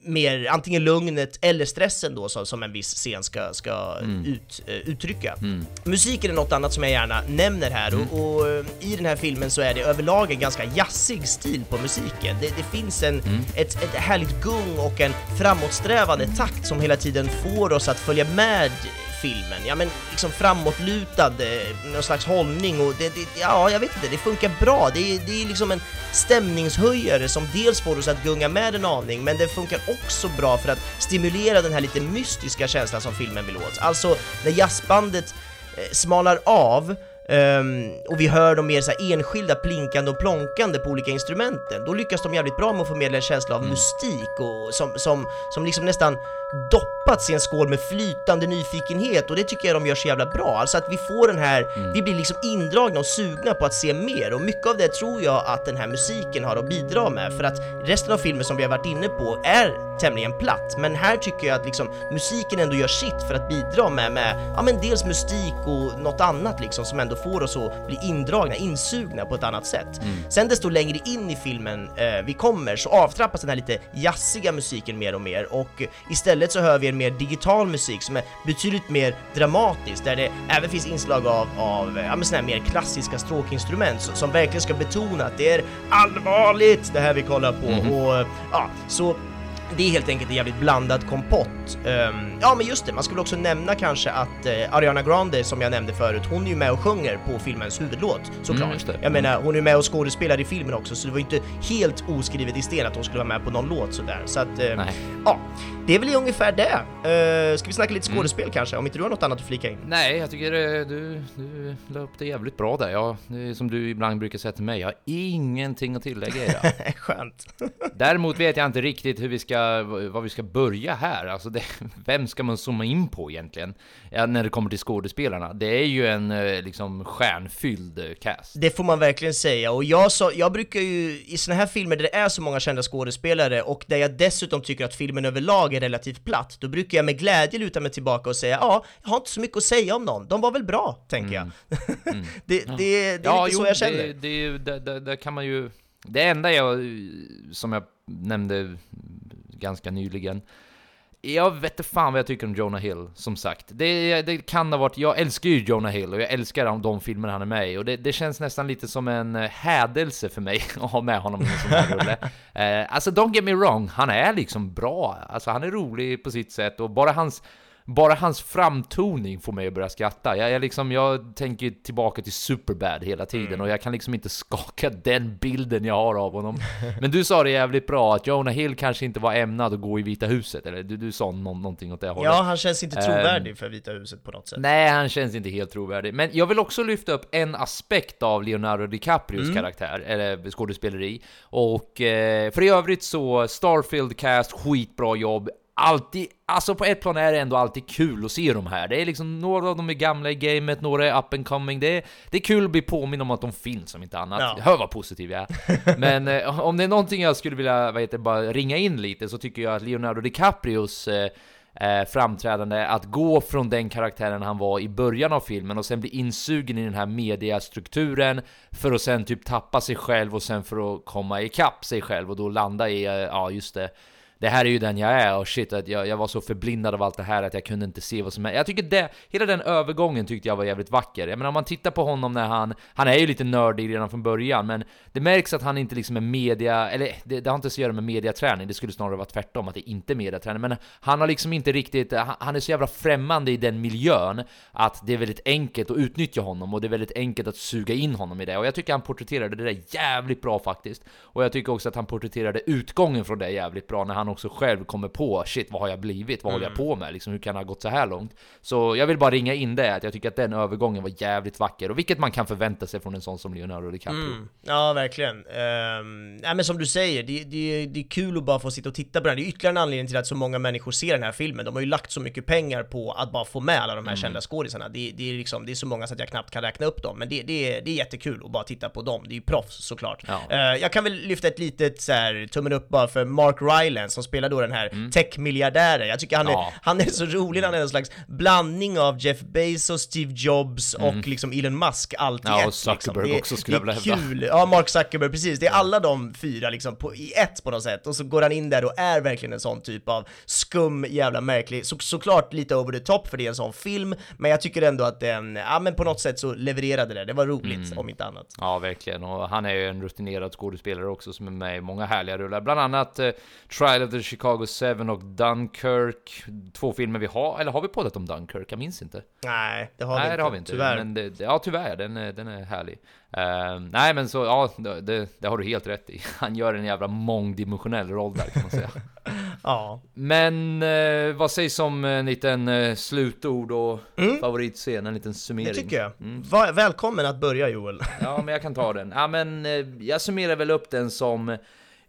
Speaker 1: mer antingen lugnet eller stressen då som, som en viss scen ska, ska mm. ut, uh, uttrycka. Mm. Musiken är något annat som jag gärna nämner här mm. och, och, uh, i den här filmen så är det överlag en ganska jazzig stil på musiken. Det, det finns en, mm. ett, ett härligt gung och en framåtsträvande takt som hela tiden får oss att följa med filmen. Ja men liksom framåtlutad, eh, någon slags hållning och det, det, ja jag vet inte, det funkar bra. Det är, det är liksom en stämningshöjare som dels får oss att gunga med en aning, men det funkar också bra för att stimulera den här lite mystiska känslan som filmen vill åt. Alltså när jazzbandet eh, smalar av Ehm, och vi hör de mer så enskilda plinkande och plonkande på olika instrumenten. Då lyckas de jävligt bra med att förmedla en känsla av mystik och som, som, som liksom nästan doppats i en skål med flytande nyfikenhet och det tycker jag de gör så jävla bra. Alltså att vi får den här, vi blir liksom indragna och sugna på att se mer och mycket av det tror jag att den här musiken har att bidra med för att resten av filmen som vi har varit inne på är tämligen platt men här tycker jag att liksom musiken ändå gör sitt för att bidra med, med ja men dels mystik och något annat liksom som ändå får oss att bli indragna, insugna på ett annat sätt. Sen desto längre in i filmen eh, vi kommer så avtrappas den här lite jazziga musiken mer och mer och istället så hör vi en mer digital musik som är betydligt mer dramatisk där det även finns inslag av, av ja, men såna här mer klassiska stråkinstrument som, som verkligen ska betona att det är allvarligt det här vi kollar på. Och ja, så det är helt enkelt en jävligt blandad kompott. Ehm, ja men just det, man skulle också nämna kanske att eh, Ariana Grande som jag nämnde förut, hon är ju med och sjunger på filmens huvudlåt såklart.
Speaker 10: Mm.
Speaker 1: Jag menar, hon är med och skådespelar i filmen också så det var ju inte helt oskrivet i sten att hon skulle vara med på någon låt sådär. Så att,
Speaker 10: Nej.
Speaker 1: ja, det är väl ungefär det. Uh, ska vi snacka lite skådespel kanske, om inte du har något annat att flika in?
Speaker 10: Nej, jag tycker eh, du, du la upp det jävligt bra där. Ja, det är som du ibland brukar säga till mig, jag har ingenting att tillägga.
Speaker 1: Skönt.
Speaker 10: Däremot vet jag inte riktigt hur vi ska, vad vi ska börja här. Alltså det, vem ska man zooma in på egentligen? Ja, när det kommer till skådespelarna. Det är ju en eh, liksom stjärnfylld eh, cast.
Speaker 1: Det får man verkligen säga och jag, så, jag brukar ju i såna här filmer där det är så många kända skådespelare och där jag dessutom tycker att filmen överlag är relativt platt, då brukar jag med glädje luta mig tillbaka och säga ja, jag har inte så mycket att säga om någon, de var väl bra, tänker jag. det, det, det är lite så jag känner.
Speaker 10: Det, det, det, det kan man ju... Det enda jag, som jag nämnde ganska nyligen, jag vet inte fan vad jag tycker om Jonah Hill, som sagt. Det, det kan ha varit, jag älskar ju Jonah Hill och jag älskar de, de filmer han är med i och det, det känns nästan lite som en eh, hädelse för mig att ha med honom i en sån här rulle. Eh, alltså don't get me wrong, han är liksom bra, alltså han är rolig på sitt sätt och bara hans bara hans framtoning får mig att börja skratta. Jag, jag, liksom, jag tänker tillbaka till Superbad hela tiden och jag kan liksom inte skaka den bilden jag har av honom. Men du sa det jävligt bra, att Jonah Hill kanske inte var ämnad att gå i Vita huset, eller du, du sa nå- någonting åt det hållet.
Speaker 1: Ja, han känns inte trovärdig för Vita huset på något sätt.
Speaker 10: Nej, han känns inte helt trovärdig. Men jag vill också lyfta upp en aspekt av Leonardo DiCaprios karaktär, eller skådespeleri. Och eh, för i övrigt så, Starfield Cast, skitbra jobb. Alltid, alltså på ett plan är det ändå alltid kul att se de här. Det är liksom, några av dem är gamla i gamet, några är up and coming. Det är, det är kul att bli påminn om att de finns, om inte annat.
Speaker 1: Ja.
Speaker 10: Hör vad positiv jag är. Men eh, om det är någonting jag skulle vilja, vad heter, bara ringa in lite, så tycker jag att Leonardo DiCaprios eh, eh, framträdande, att gå från den karaktären han var i början av filmen och sen bli insugen i den här mediastrukturen för att sen typ tappa sig själv och sen för att komma ikapp sig själv och då landa i, eh, ja just det, det här är ju den jag är och shit att jag, jag var så förblindad av allt det här att jag kunde inte se vad som hände Jag tycker det, hela den övergången tyckte jag var jävligt vacker. Jag menar om man tittar på honom när han, han är ju lite nördig redan från början men det märks att han inte liksom är media, eller det, det har inte så att göra med mediaträning, det skulle snarare vara tvärtom att det inte är mediaträning, men han har liksom inte riktigt, han, han är så jävla främmande i den miljön att det är väldigt enkelt att utnyttja honom och det är väldigt enkelt att suga in honom i det och jag tycker han porträtterade det där jävligt bra faktiskt. Och jag tycker också att han porträtterade utgången från det jävligt bra när han också själv kommer på shit, vad har jag blivit? Vad håller jag på med? Liksom, hur kan det ha gått så här långt? Så jag vill bara ringa in det, att jag tycker att den övergången var jävligt vacker och vilket man kan förvänta sig från en sån som Leonardo DiCaprio.
Speaker 1: Mm. Ja, verkligen. Um, nej, men som du säger, det, det, det är kul att bara få sitta och titta på den. Det är ytterligare en anledning till att så många människor ser den här filmen. De har ju lagt så mycket pengar på att bara få med alla de här kända skådisarna. Det, det, är liksom, det är så många så att jag knappt kan räkna upp dem, men det, det, är, det är jättekul att bara titta på dem. Det är ju proffs såklart.
Speaker 10: Ja.
Speaker 1: Eh, jag kan väl lyfta ett litet så här, tummen upp bara för Mark Rylance som spelar då den här techmiljardären. Jag tycker han är,
Speaker 10: Ja.
Speaker 1: han är så rolig, han är en slags blandning av Jeff Bezos, Steve Jobs och liksom Elon Musk, allt i
Speaker 10: Ja, och
Speaker 1: ett.
Speaker 10: Zuckerberg
Speaker 1: liksom. Det-
Speaker 10: också, skulle jag
Speaker 1: är
Speaker 10: vilja hävda.
Speaker 1: kul. Ja, Mark Zuckerberg, precis. Det är alla de fyra liksom på, i ett på något sätt. Och så går han in där och är verkligen en sån typ av skum, jävla märklig. Så, såklart lite over the top för det är en sån film, men jag tycker ändå att den, ja men på något sätt så levererade det. Det var roligt,
Speaker 10: Mm.
Speaker 1: om inte annat.
Speaker 10: Ja, verkligen. Och han är ju en rutinerad skådespelare också som är med i många härliga rullar. Bland annat eh, Trial the Chicago 7 och Dunkirk. Två filmer vi har, eller har vi poddat om Dunkirk? Jag minns inte.
Speaker 1: Nej, det har
Speaker 10: nej,
Speaker 1: vi inte.
Speaker 10: det har vi inte.
Speaker 1: Tyvärr.
Speaker 10: Men det, ja, tyvärr. Den är, den är härlig. Eh, nej, men så, ja, det, det, har du helt rätt i. Han gör en jävla mångdimensionell roll där kan man säga.
Speaker 1: Ja.
Speaker 10: Men eh, vad sägs om en liten eh, slutord och favoritscen, en liten summering?
Speaker 1: Det tycker jag. Va- välkommen att börja Joel.
Speaker 10: Ja, men jag kan ta den. Ja, men eh, jag summerar väl upp den som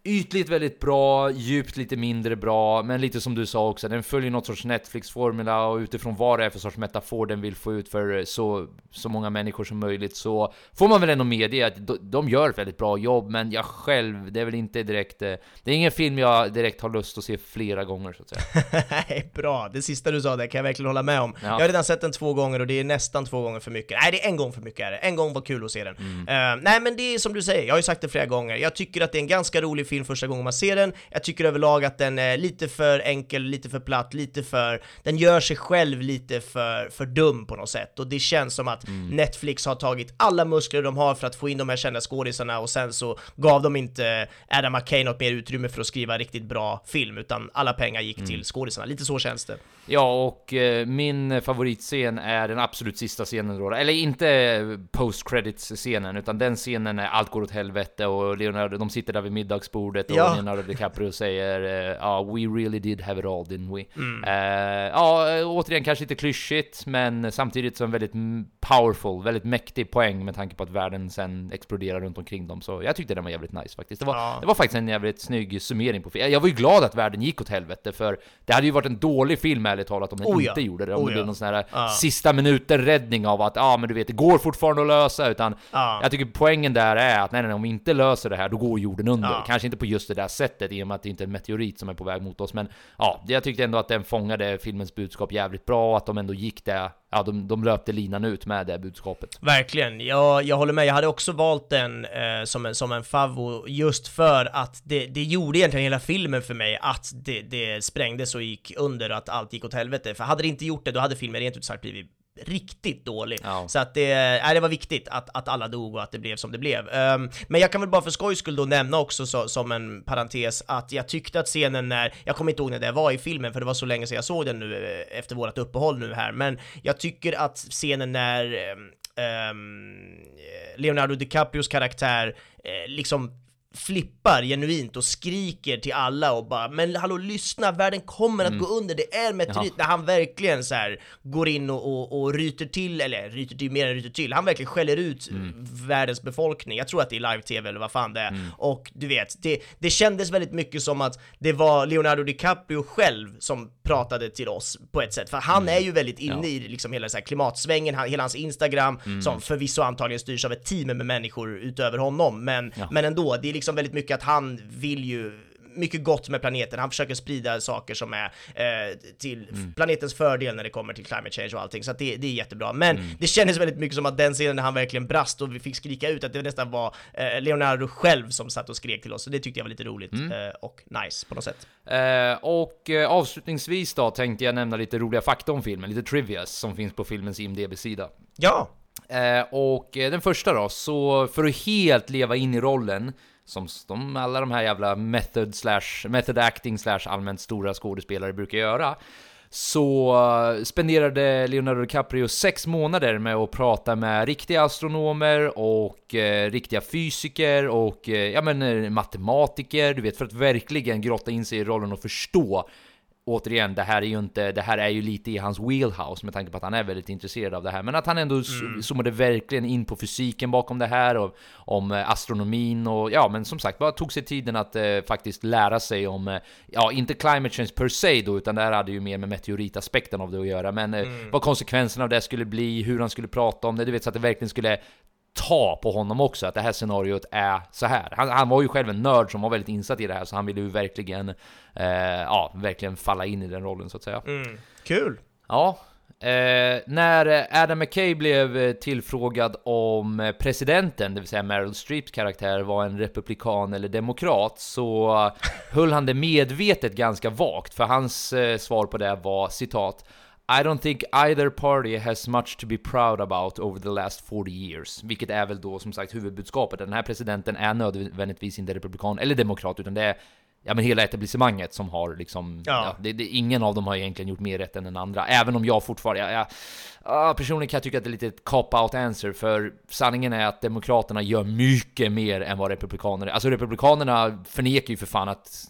Speaker 10: ytligt väldigt bra, djupt lite mindre bra, men lite som du sa också, den följer något sorts Netflix-formula och utifrån vad det är för sorts metafor den vill få ut för så, så många människor som möjligt så får man väl ändå medge att de, gör ett väldigt bra jobb, men jag själv, det är väl inte direkt, eh, det är ingen film jag direkt har lust att se flera gånger så att säga.
Speaker 1: Nej, bra. Det sista du sa där kan jag verkligen hålla med om.
Speaker 10: Ja.
Speaker 1: Jag har redan sett den två gånger och det är nästan två gånger för mycket. Nej, det är en gång för mycket är det. En gång var kul att se den. Eh, nej, men det är som du säger, jag har ju sagt det flera gånger. Jag tycker att det är en ganska rolig film första gången man ser den. Jag tycker överlag att den är lite för enkel, lite för platt, lite för... Den gör sig själv lite för, för dum på något sätt. Och det känns som att Netflix har tagit alla muskler de har för att få in de här kända skådisarna och sen så gav de inte Adam McKay något mer utrymme för att skriva riktigt bra film, utan alla pengar gick till skådisarna. Lite så känns det.
Speaker 10: Ja, och eh, min favoritscen är den absolut sista scenen då. Eller inte post credits scenen utan den scenen när allt går åt helvete och Leonardo, de sitter där vid middagsbordet och
Speaker 1: Ja.
Speaker 10: Leonardo DiCaprio säger eh, ja, we really did have it all, didn't we?
Speaker 1: Mm.
Speaker 10: Eh, ja, eh, återigen kanske lite klyschigt, men samtidigt så en väldigt powerful, väldigt mäktig poäng med tanke på att världen sen exploderar runt omkring dem. Så jag tyckte den var jävligt nice faktiskt. Det var,
Speaker 1: Ja.
Speaker 10: det var faktiskt en jävligt snygg summering på filmen. Jag var ju glad att världen gick åt helvete, för det hade ju varit en dålig film ärligt talat om den
Speaker 1: Oh ja.
Speaker 10: inte gjorde det. Om
Speaker 1: Oh
Speaker 10: det blev
Speaker 1: ja.
Speaker 10: någon sån här
Speaker 1: Ja.
Speaker 10: sista minuten räddning av att, ja ah, men du vet, det går fortfarande att lösa, utan
Speaker 1: Ja.
Speaker 10: jag tycker poängen där är att nej, nej, nej, om vi inte löser det här, då går jorden under.
Speaker 1: Ja.
Speaker 10: Kanske inte på just det där sättet, i och med att det inte är en meteorit som är på väg mot oss, men ja, jag tyckte ändå att den fångade filmens budskap jävligt bra, och att de ändå gick det, ja, de, de löpte linan ut med det budskapet.
Speaker 1: Verkligen, jag, jag håller med. Jag hade också valt den eh, som, en, som en favvo just för att det, det gjorde egentligen hela filmen för mig att det, det sprängdes och gick under, och att allt gick åt helvete. För hade det inte gjort det, då hade filmen rent ut sagt blivit riktigt dålig.
Speaker 10: Ja.
Speaker 1: Så att det, äh, det var viktigt att, att alla dog och att det blev som det blev. Ehm, men jag kan väl bara för skojs skull då nämna också så, som en parentes att jag tyckte att scenen när, jag kommer inte ihåg när det var i filmen för det var så länge sedan jag såg den nu eh, efter vårt uppehåll nu här, men jag tycker att scenen när ehm, Leonardo DiCaprios karaktär eh, liksom flippar genuint och skriker till alla och bara “Men hallå lyssna, världen kommer att gå under, det är meteorit” när han verkligen så här går in och, och, och ryter till, eller ryter till mer än ryter till, han verkligen skäller ut världens befolkning, jag tror att det är live-tv eller vad fan det är, och du vet, det, det kändes väldigt mycket som att det var Leonardo DiCaprio själv som pratade till oss på ett sätt, för han är ju väldigt inne i liksom hela så här klimatsvängen, han, hela hans Instagram, som förvisso antagligen styrs av ett team med människor utöver honom, men, men ändå, det är liksom väldigt mycket att han vill ju mycket gott med planeten, han försöker sprida saker som är eh, till planetens fördel när det kommer till climate change och allting, så det, det är jättebra. Men det kändes väldigt mycket som att den scenen när han verkligen brast och vi fick skrika ut, att det nästan var eh, Leonardo själv som satt och skrek till oss, så det tyckte jag var lite roligt eh, och nice på något sätt.
Speaker 10: Eh, och eh, avslutningsvis då tänkte jag nämna lite roliga fakta om filmen, lite trivias som finns på filmens IMDB-sida.
Speaker 1: Ja,
Speaker 10: Eh, och den första då, så för att helt leva in i rollen, som de, alla de här jävla method slash, method acting slash allmänt stora skådespelare brukar göra, så eh, spenderade Leonardo DiCaprio sex månader med att prata med riktiga astronomer och eh, riktiga fysiker och eh, ja, men, eh, matematiker, du vet, för att verkligen grotta in sig i rollen och förstå återigen, det här är ju inte, det här är ju lite i hans wheelhouse med tanke på att han är väldigt intresserad av det här, men att han ändå mm. zoomade verkligen in på fysiken bakom det här och om eh, astronomin och ja, men som sagt, bara tog sig tiden att eh, faktiskt lära sig om, eh, ja, inte climate change per se då, utan det här hade ju mer med meteoritaspekten av det att göra, men eh, vad konsekvenserna av det skulle bli, hur han skulle prata om det, du vet, så att det verkligen skulle ta på honom också, att det här scenariot är så här. Han, han var ju själv en nörd som var väldigt insatt i det här, så han ville ju verkligen, eh, ja, verkligen falla in i den rollen så att säga.
Speaker 1: mm. kul!
Speaker 10: Ja. Eh, när Adam McKay blev tillfrågad om presidenten, det vill säga Meryl Streeps karaktär, var en republikan eller demokrat, så höll han det medvetet ganska vagt, för hans eh, svar på det var citat i don't think either party has much to be proud about over the last 40 years. Vilket är väl då som sagt huvudbudskapet. Den här presidenten är nödvändigtvis inte republikan eller demokrat, utan det är ja men hela etablissemanget som har liksom,
Speaker 1: Ja.
Speaker 10: ja. det, det, ingen av dem har egentligen gjort mer rätt än den andra, även om jag fortfarande, jag, jag, ja, personligen kan jag tycka att det är lite ett cop-out answer, för sanningen är att Demokraterna gör mycket mer än vad Republikanerna Alltså Republikanerna förnekar ju för fan att,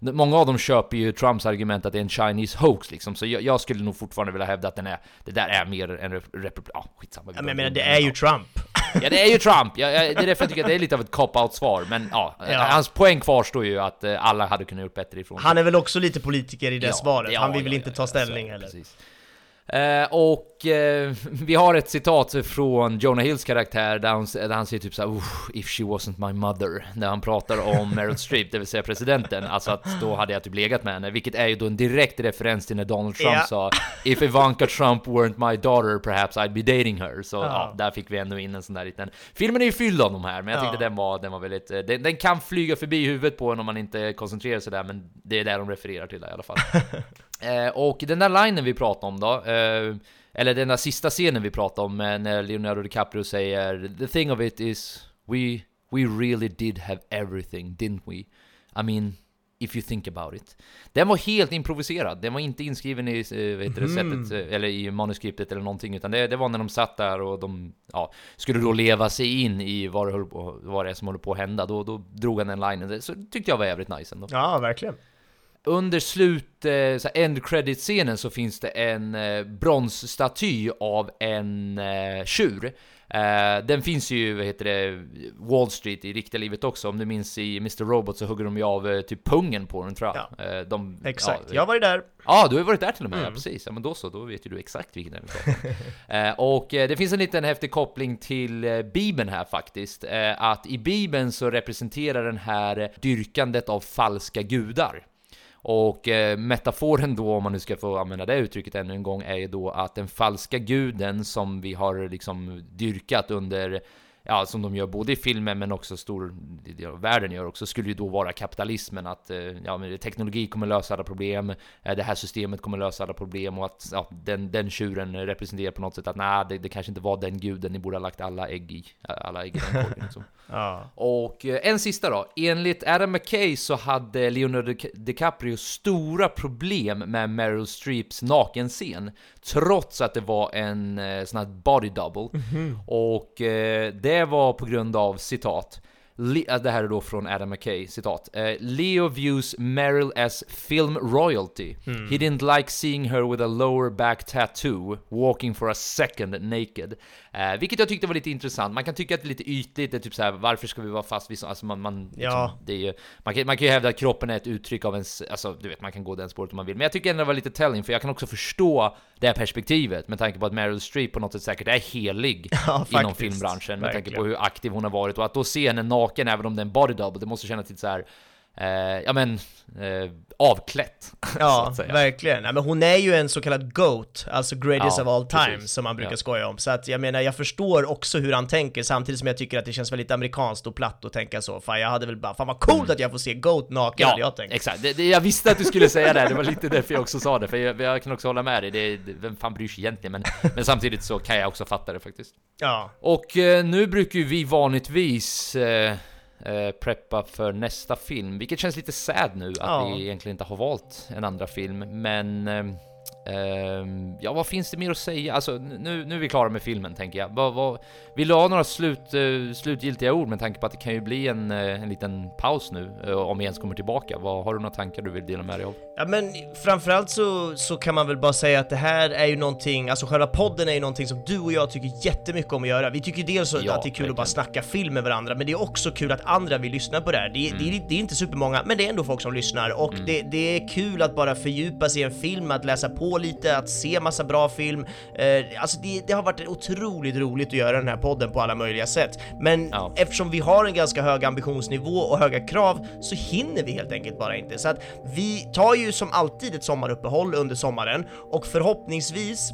Speaker 10: de, många av dem köper ju Trumps argument att det är en Chinese hoax liksom, så jag, jag skulle nog fortfarande vilja hävda att den är, det där är mer en ja skitsamma. vi
Speaker 1: Ja, men jag menar, det är ju Trump.
Speaker 10: Ja det är ju Trump, ja, ja, det är därför jag tycker att det är lite av ett cop-out svar, men ja,
Speaker 1: Ja.
Speaker 10: hans poäng kvarstår ju att eh, alla hade kunnat gjort bättre ifrån sig.
Speaker 1: Han är väl också lite politiker i det
Speaker 10: Ja,
Speaker 1: svaret, han vill väl inte ta ställning heller.
Speaker 10: precis. Eh, och eh, vi har ett citat från Jonah Hills karaktär där han, där han säger typ såhär "Uff, If she wasn't my mother När han pratar om Meryl Streep, det vill säga presidenten Alltså att då hade jag typ legat med henne Vilket är ju då en direkt referens till när Donald Trump
Speaker 1: Ja.
Speaker 10: sa If Ivanka Trump weren't my daughter perhaps I'd be dating her Så ja.
Speaker 1: Ja.
Speaker 10: där fick vi ändå in en sån där liten Filmen är ju fylld av de här Men jag
Speaker 1: Ja.
Speaker 10: tyckte den var, den var väldigt eh, den, den kan flyga förbi huvudet på en om man inte koncentrerar sig där Men det är där de refererar till det, i alla fall Eh, och den där linen vi pratade om då, eh, eller den där sista scenen vi pratade om eh, när Leonardo DiCaprio säger The thing of it is we, we really did have everything, didn't we? I mean, if you think about it. Den var helt improviserad, den var inte inskriven i vad heter det,
Speaker 1: Mhm.
Speaker 10: sättet, eller i manuskriptet eller någonting, utan det, det var när de satt där och de ja, skulle då leva sig in i vad det, på, vad det är som håller på att hända. Då, då drog han den linen, det så tyckte jag var jävligt nice ändå.
Speaker 1: Ja, verkligen.
Speaker 10: Under slut, eh, så end credit scenen så finns det en eh, bronsstaty av en eh, tjur. Eh, den finns ju, vad heter det, Wall Street i riktiga livet också. Om du minns i Mr. Robot så hugger de ju av eh, typ pungen på den tror jag. Eh, de,
Speaker 1: Exakt,
Speaker 10: ja,
Speaker 1: jag har varit där.
Speaker 10: Ja, du har varit där till och med,
Speaker 1: Mm.
Speaker 10: ja, precis. Ja, men då så, då vet ju du exakt vilken den eh, Och det finns en liten häftig koppling till Bibeln här faktiskt. Att i Bibeln så representerar den här dyrkandet av falska gudar. Och eh, metaforen då, om man nu ska få använda det uttrycket ännu en gång, är ju då att den falska guden som vi har liksom dyrkat under Ja, som de gör både i filmen men också stor, det världen gör också, skulle ju då vara kapitalismen. Att eh, ja, men teknologi kommer lösa alla problem, eh, det här systemet kommer lösa alla problem och att ja, den, den tjuren representerar på något sätt att nej, det, det kanske inte var den guden ni borde ha lagt alla ägg i. Alla ägg i den korgen liksom.
Speaker 1: Ja.
Speaker 10: Och eh, en sista då. Enligt Adam McKay så hade Leonardo Di- DiCaprio stora problem med Meryl Streeps nakenscen. Trots att det var en eh, sån här body double.
Speaker 1: Mhm.
Speaker 10: Och eh, det var på grund av citat. Le- äh, det här är då från Adam McKay, citat. Eh, Leo views Meryl as film royalty.
Speaker 1: Mm.
Speaker 10: He didn't like seeing her with a lower back tattoo, walking for a second naked. Eh, vilket jag tyckte var lite intressant. Man kan tycka att det är lite ytligt, det är typ så här, varför ska vi vara fast vid så, alltså man, man, liksom,
Speaker 1: Ja.
Speaker 10: det är ju, man, kan, man kan ju hävda att kroppen är ett uttryck av ens, alltså du vet, man kan gå den spåret om man vill. Men jag tycker ändå det var lite telling, för jag kan också förstå det här perspektivet, med tanke på att Meryl Streep på något sätt säkert är helig
Speaker 1: Ja,
Speaker 10: inom
Speaker 1: faktiskt.
Speaker 10: filmbranschen, med tanke
Speaker 1: Verkligen.
Speaker 10: på hur aktiv hon har varit, och att då se henne naken, även om det är en body double, det måste kännas lite så här. Eh, ja men, eh, avklätt.
Speaker 1: Ja, verkligen. Nej, men hon är ju en så kallad GOAT, alltså greatest
Speaker 10: Ja,
Speaker 1: of all time,
Speaker 10: precis.
Speaker 1: som man brukar
Speaker 10: Ja.
Speaker 1: skoja om. Så att jag menar, jag förstår också hur han tänker, samtidigt som jag tycker att det känns väldigt amerikanskt och platt att tänka så. Fan, jag hade väl bara, fan vad coolt att jag får se GOAT naken, hade jag tänkt.
Speaker 10: exakt. Det, det, jag visste att du skulle säga det, det var lite därför jag också sa det, för jag, jag kan också hålla med dig. Det, det, vem fan bryr sig egentligen? Men, men samtidigt så kan jag också fatta det faktiskt.
Speaker 1: Ja.
Speaker 10: Och eh, nu brukar ju vi vanligtvis eh, preppa för nästa film, vilket känns lite sad nu att
Speaker 1: Ja.
Speaker 10: vi egentligen inte har valt en andra film, men ehm, ja, vad finns det mer att säga? Alltså, nu, nu är vi klara med filmen, tänker jag. Vad, vad, vill du ha några slut, eh, slutgiltiga ord med tanke på att det kan ju bli en, eh, en liten paus nu, eh, om vi ens kommer tillbaka? Vad, har du några tankar du vill dela med dig av?
Speaker 1: Ja men framförallt så, så kan man väl bara säga att det här är ju någonting, alltså själva podden är ju någonting som du och jag tycker jättemycket om att göra. Vi tycker dels
Speaker 10: Ja,
Speaker 1: att det är kul
Speaker 10: verkligen.
Speaker 1: att bara snacka film med varandra, men det är också kul att andra vill lyssna på det här. Det, är- det, det är inte supermånga, men det är ändå folk som lyssnar och det, det är kul att bara fördjupa sig i en film, att läsa på lite, att se massa bra film. Eh, alltså det, det har varit otroligt roligt att göra den här podden på alla möjliga sätt. Men
Speaker 10: Ja.
Speaker 1: eftersom vi har en ganska hög ambitionsnivå och höga krav så hinner vi helt enkelt bara inte. Så att vi tar ju som alltid ett sommaruppehåll under sommaren och förhoppningsvis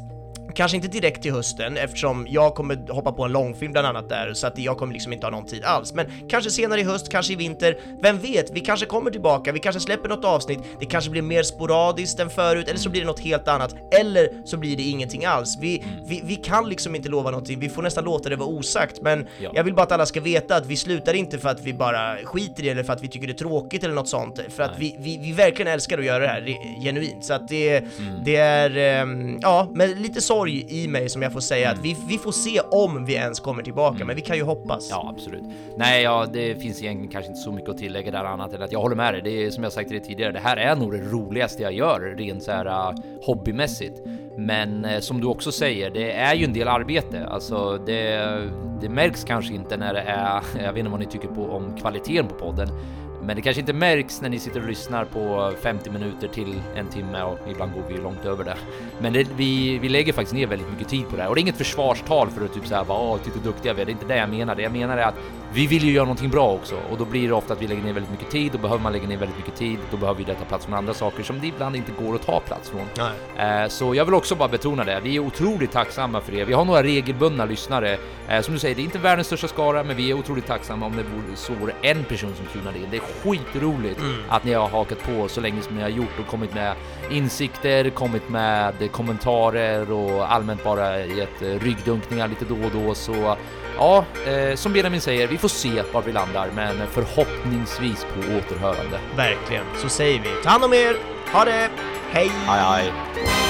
Speaker 1: Kanske inte direkt till hösten eftersom jag kommer hoppa på en långfilm bland annat där så att jag kommer liksom inte ha någon tid alls. Men kanske senare i höst, kanske i vinter. Vem vet? Vi kanske kommer tillbaka, vi kanske släpper något avsnitt. Det kanske blir mer sporadiskt än förut eller så blir det något helt annat. Eller så blir det ingenting alls. Vi, vi, vi kan liksom inte lova någonting. Vi får nästan låta det vara osagt. Men
Speaker 10: Ja.
Speaker 1: jag vill bara att alla ska veta att vi slutar inte för att vi bara skiter i det eller för att vi tycker det är tråkigt eller något sånt. För att vi, vi, vi verkligen älskar att göra det här genuint. Så att det,
Speaker 10: Mm.
Speaker 1: det är, ehm, ja, med lite sorg i mig som jag får säga
Speaker 10: Mm.
Speaker 1: att vi, vi får se om vi ens kommer tillbaka, men vi kan ju hoppas.
Speaker 10: Ja, absolut. Nej, ja, det finns egentligen kanske inte så mycket att tillägga där annat än att jag håller med dig. Det är som jag sagt till dig tidigare, det här är nog det roligaste jag gör rent så här uh, hobbymässigt. Men eh, som du också säger, det är ju en del arbete. Alltså, det, det märks kanske inte när det är, jag vet inte vad ni tycker på om kvaliteten på podden, men det kanske inte märks när ni sitter och lyssnar på 50 minuter till en timme och ibland går vi ju långt över det. Men det, vi, vi lägger faktiskt ner väldigt mycket tid på det här och det är inget försvarstal för att typ säga bara åh, titta duktiga vi är. Det är inte det jag menar. Det jag menar är att vi vill ju göra någonting bra också och då blir det ofta att vi lägger ner väldigt mycket tid. Då behöver man lägga ner väldigt mycket tid. Då behöver vi detta plats från andra saker som det ibland inte går att ta plats från.
Speaker 1: Nej.
Speaker 10: Eh, Så jag vill också bara betona det. Vi är otroligt tacksamma för det. Vi har några regelbundna lyssnare. Eh, Som du säger, det är inte världens största skara, men vi är otroligt tacksamma om det vore så vore en person som tunade in. Det skitroligt att ni har hakat på så länge som ni har gjort och kommit med insikter, kommit med kommentarer och allmänt bara gett eh, ryggdunkningar lite då och då. Så ja, eh, som Benjamin säger, vi får se var vi landar, men förhoppningsvis på återhörande.
Speaker 1: Verkligen, så säger vi. Ta hand om er, ha det, hej!
Speaker 10: Hej hej!